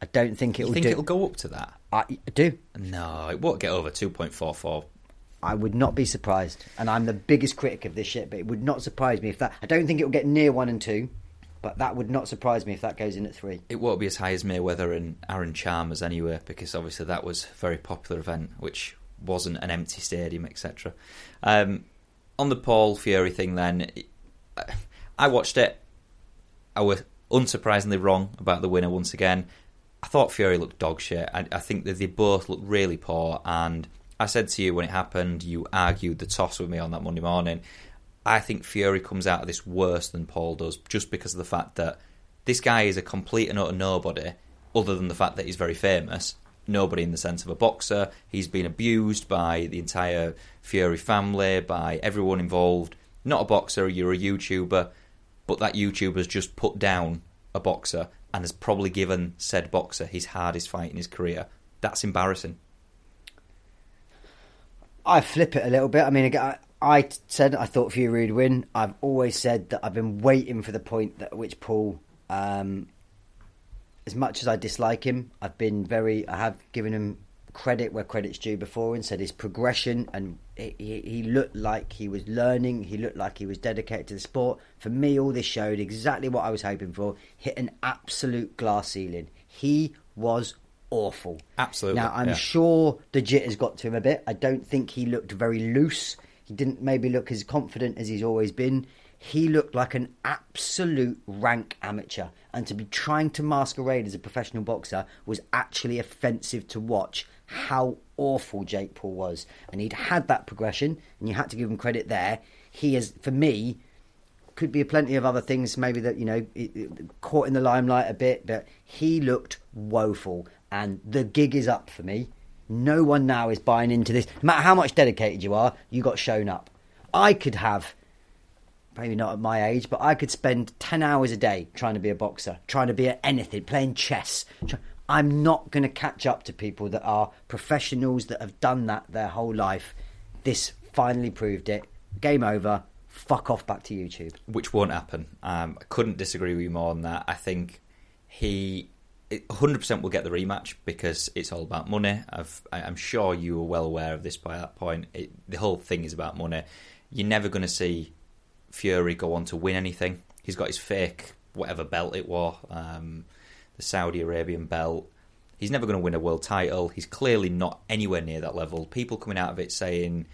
I don't think it'll think do. it'll go up to that? I, I do. No, it won't get over 2.44. I would not be surprised, and I'm the biggest critic of this shit. But it would not surprise me if that. I don't think it'll get near one and two, but that would not surprise me if that goes in at three. It won't be as high as Mayweather and Aaron Chalmers anywhere, because obviously that was a very popular event, which wasn't an empty stadium, etc. Um, on the Paul Fury thing, then, I watched it. I was unsurprisingly wrong about the winner once again. I thought Fury looked dog shit. I, I think that they both looked really poor. And I said to you when it happened, you argued the toss with me on that Monday morning. I think Fury comes out of this worse than Paul does, just because of the fact that this guy is a complete and utter nobody, other than the fact that he's very famous. Nobody in the sense of a boxer. He's been abused by the entire Fury family, by everyone involved. Not a boxer, you're a YouTuber, but that YouTuber's just put down a boxer and has probably given said boxer his hardest fight in his career. That's embarrassing. I flip it a little bit. I mean, I, I said I thought Fury would win. I've always said that I've been waiting for the point that, at which Paul, um, as much as I dislike him, I've been very. I have given him credit where credit's due before and said his progression and he, he looked like he was learning. He looked like he was dedicated to the sport. For me, all this showed exactly what I was hoping for. Hit an absolute glass ceiling. He was awful. Absolutely, Now I'm yeah. sure the jitters got to him a bit. I don't think he looked very loose. He didn't maybe look as confident as he's always been. He looked like an absolute rank amateur, and to be trying to masquerade as a professional boxer was actually offensive to watch. How awful Jake Paul was, and he'd had that progression, and you had to give him credit there. He is, for me, could be plenty of other things maybe that you know caught in the limelight a bit but he looked woeful and the gig is up for me. No one now is buying into this. No matter how much dedicated you are you got shown up. I could have maybe not at my age but i could spend 10 hours a day trying to be a boxer trying to be at anything playing chess. I'm not going to catch up to people that are professionals that have done that their whole life. This finally proved it. Game over. Fuck off back to youtube. Which won't happen. Um, I couldn't disagree with you more on that. I think he it 100% will get the rematch because it's all about money. I've, I'm sure you were well aware of this by that point. It, the whole thing is about money. You're never going to see Fury go on to win anything. He's got his fake whatever belt it was, um, the Saudi Arabian belt. He's never going to win a world title. He's clearly not anywhere near that level. People coming out of it saying,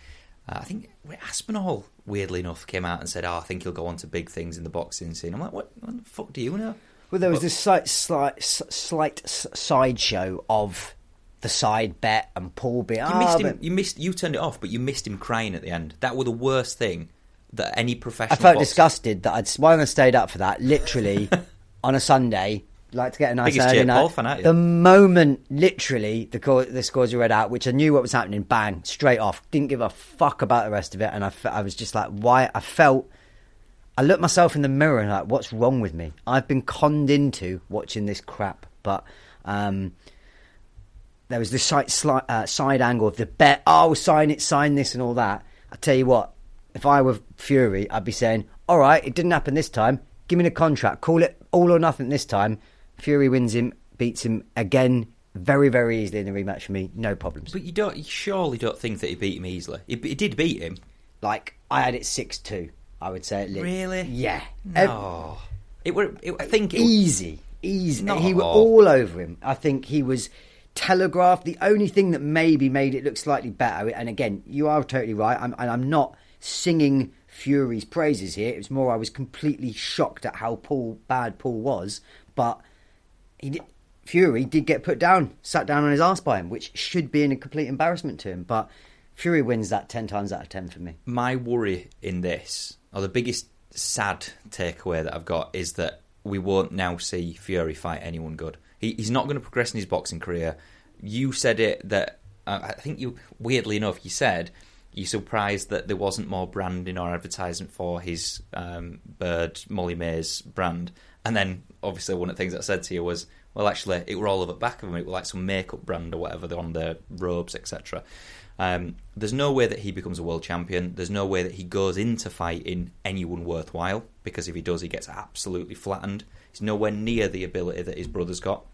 uh, I think Aspinall, weirdly enough, came out and said, "Oh, I think he'll go on to big things in the boxing scene." I'm like, "What, what the fuck do you know?" Well, there was But- this slight, slight, slight sideshow of the side bet and Paul being. You "Ah, missed him. but-" You missed. You turned it off, but you missed him crying at the end. That was the worst thing that any professional. I felt boxer- disgusted that I'd. Why I stayed up for that? Literally on a Sunday, like to get a nice Biggest early night. Fan, the moment, literally, the call, the scores were read out, which I knew what was happening. Bang, straight off. Didn't give a fuck about the rest of it, and I, I was just like, why? I felt. I looked myself in the mirror and like, what's wrong with me? I've been conned into watching this crap, but um, there was this side, sli- uh, side angle of the bet. Oh, sign it, sign this, and all that. I tell you what, if I were Fury, I'd be saying, "All right, it didn't happen this time. Give me the contract. Call it all or nothing this time." Fury wins him, beats him again, very very easily in the rematch for me. No problems. But you don't, you surely don't think that he beat him easily. He, he did beat him. Like I had it six two. I would say. Really? Yeah. Ev- No, it were. It, I think it, easy, easy. Not he were all. all over him. I think he was telegraphed. The only thing that maybe made it look slightly better, and again, you are totally right. I'm, and I'm not singing Fury's praises here. It was more I was completely shocked at how Paul bad Paul was, but he did, Fury did get put down, sat down on his ass by him, which should be in a complete embarrassment to him. But Fury wins that ten times out of ten for me. my worry in this, or the biggest sad takeaway that I've got, is that we won't now see Fury fight anyone good. He, he's not going to progress in his boxing career. You said it that uh, I think you, weirdly enough, you said you're surprised that there wasn't more branding or advertisement for his um, Bird Molly-Mae's brand. And then, obviously, one of the things I said to you was, well, actually, it were all over the back of him. It were like some makeup brand or whatever they're on their robes, etc. Um, there's no way that he becomes a world champion. There's no way that he goes into fighting anyone worthwhile because if he does, he gets absolutely flattened. He's nowhere near the ability that his brother's got.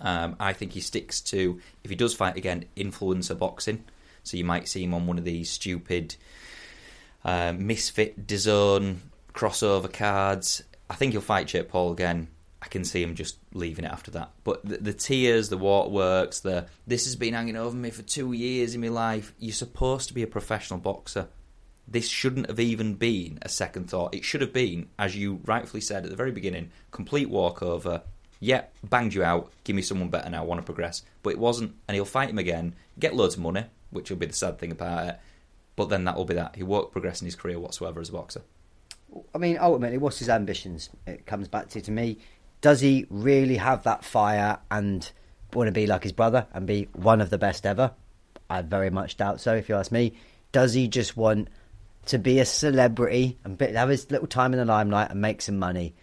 Um, I think he sticks to if he does fight again, influencer boxing. So you might see him on one of these stupid uh, misfit DAZN crossover cards. I think he'll fight Jake Paul again. I can see him just leaving it after that. But the, the tears, the waterworks, the this has been hanging over me for two years in my life. You're supposed to be a professional boxer. This shouldn't have even been a second thought. It should have been, as you rightfully said at the very beginning, complete walkover. Yep, banged you out. Give me someone better now. I want to progress. But it wasn't, and he'll fight him again, get loads of money, which will be the sad thing about it. But then that will be that. He won't progress in his career whatsoever as a boxer. I mean, ultimately, what's his ambitions? It comes back to to me. Does he really have that fire and want to be like his brother and be one of the best ever? I very much doubt so. If you ask me, does he just want to be a celebrity and have his little time in the limelight and make some money?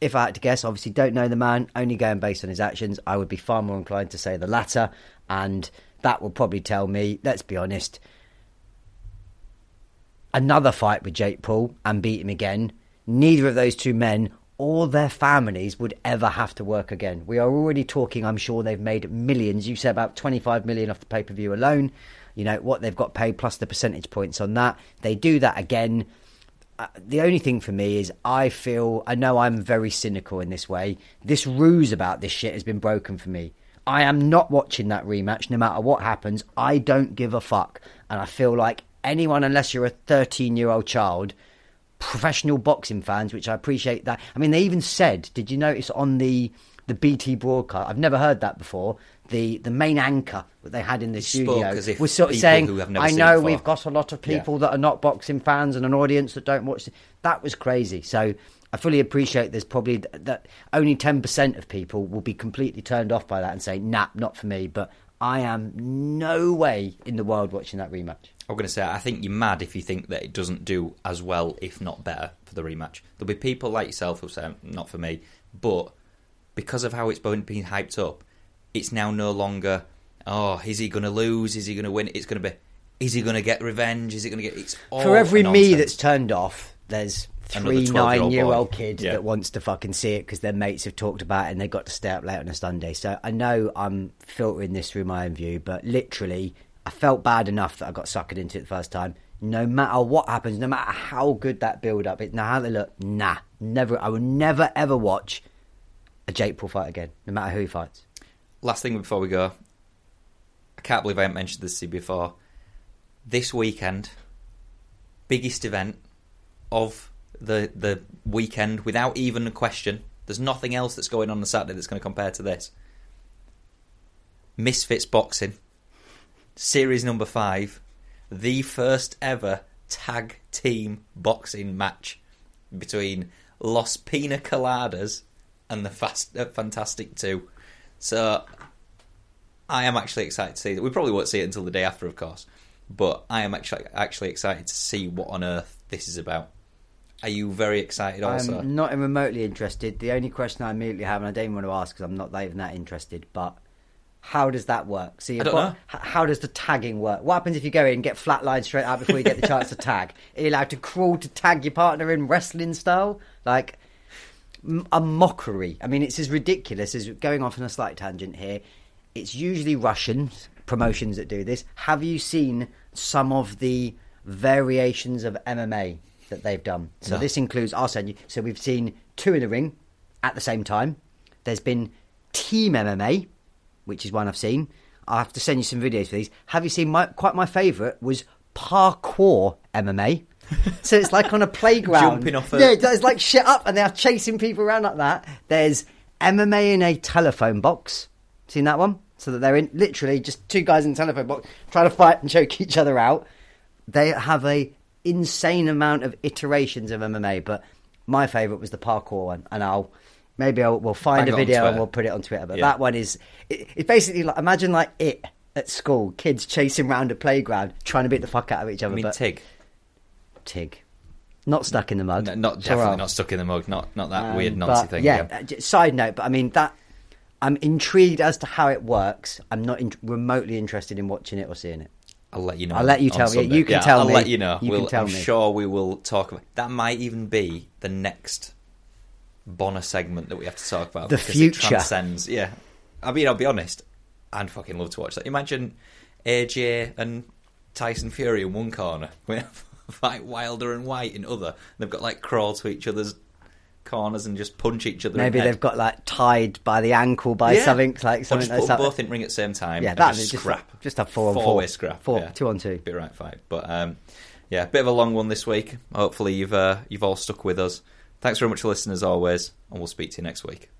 If I had to guess, obviously don't know the man, only going based on his actions, I would be far more inclined to say the latter, and that will probably tell me, let's be honest, another fight with Jake Paul and beat him again, neither of those two men or their families would ever have to work again. We are already talking, I'm sure they've made millions. You said about 25 million off the pay per view alone. You know, what they've got paid plus the percentage points on that. They do that again. Uh, the only thing for me is I feel, I know I'm very cynical in this way. This ruse about this shit has been broken for me. I am not watching that rematch no matter what happens. I don't give a fuck. And I feel like anyone, unless you're a 13 year old child, professional boxing fans, which I appreciate that. I mean, they even said, did you notice on the the BT broadcast? I've never heard that before. The the main anchor that they had in the spoke studio was sort of saying, who have never "I know we've got a lot of Yeah. people that are not boxing fans and an audience that don't watch." it." That was crazy. So. I fully appreciate there's probably th- that only 10% of people will be completely turned off by that and say, nah, not for me. But I am no way in the world watching that rematch. I'm going to say, I think you're mad if you think that it doesn't do as well, if not better, for the rematch. There'll be people like yourself who say, not for me. But because of how it's been being hyped up, it's now no longer, oh, is he going to lose? Is he going to win? It's going to be, is he going to get revenge? Is he going to get. It's all For every me that's turned off, there's three nine year old boy. kids Yeah. that wants to fucking see it because their mates have talked about it and they got to stay up late on a Sunday. So I know I'm filtering this through my own view, but literally, I felt bad enough that I got suckered into it the first time. No matter what happens, no matter how good that build up is, now how they look, nah, never. I will never ever watch a Jake Paul fight again, no matter who he fights. Last thing before we go, I can't believe I haven't mentioned this to you before. This weekend, biggest event of the the weekend without even a question. There's nothing else that's going on on Saturday that's going to compare to this. Misfits Boxing, series number five, the first ever tag team boxing match between Los Pina Coladas and the Fast, uh, Fantastic Two. So I am actually excited to see that. We probably won't see it until the day after, of course, but I am actually actually excited to see what on earth this is about. Are you very excited also? I'm not remotely interested. The only question I immediately have, and I don't even want to ask because I'm not even that interested, but How does that work? So I don't bo- know. how does the tagging work? What happens if you go in and get flatlined straight out before you get the chance to tag? Are you allowed to crawl to tag your partner in wrestling style? Like m- a mockery. I mean, it's as ridiculous as going off on a slight tangent here. It's usually Russian promotions that do this. Have you seen some of the variations of MMA that they've done? So No. this includes. I'll send you. So we've seen two in the ring at the same time. There's been team MMA, which is one I've seen. I'll have to send you some videos for these. Have you seen my quite my favourite was parkour MMA. so it's like on a playground. Jumping off a- Yeah, it's like shit up and they're chasing people around like that. There's MMA in a telephone box. Seen that one? So that they're in literally just two guys in a telephone box trying to fight and choke each other out. They have a insane amount of iterations of MMA, but my favourite was the parkour one, and I'll maybe I'll, we'll find Bang a video and we'll put it on Twitter. But Yeah. that one is it, it's basically like imagine like it at school, kids chasing around a playground trying to beat the fuck out of each other. I mean, but Tig. Tig, not stuck in the mud. No, not definitely not stuck in the mug. Not not that Um, weird Nazi thing. Yeah. j- Side note, but I mean that. I'm intrigued as to how it works. I'm not in, remotely interested in watching it or seeing it. I'll let you know. I'll let you tell me. You can Yeah, tell I'll me. let you know. You we'll, can tell I'm me. sure we will talk about. That might even be the next Bonnar segment that we have to talk about. The because future. It transcends. Yeah. I mean, I'll be honest. I'd fucking love to watch that. Imagine AJ and Tyson Fury in one corner. We have fight Wilder and Whyte in other. They've got like crawl to each other's corners and just punch each other. Maybe they've got like tied by the ankle by Yeah. something like Or something just like put them that. both in ring at the same time. Yeah, that's just scrap. just have four on four. Scrap. Four- yeah. two on two. Be right fight. But um, yeah, bit of a long one this week. Hopefully you've uh, you've all stuck with us. Thanks very much for listening as always, and we'll speak to you next week.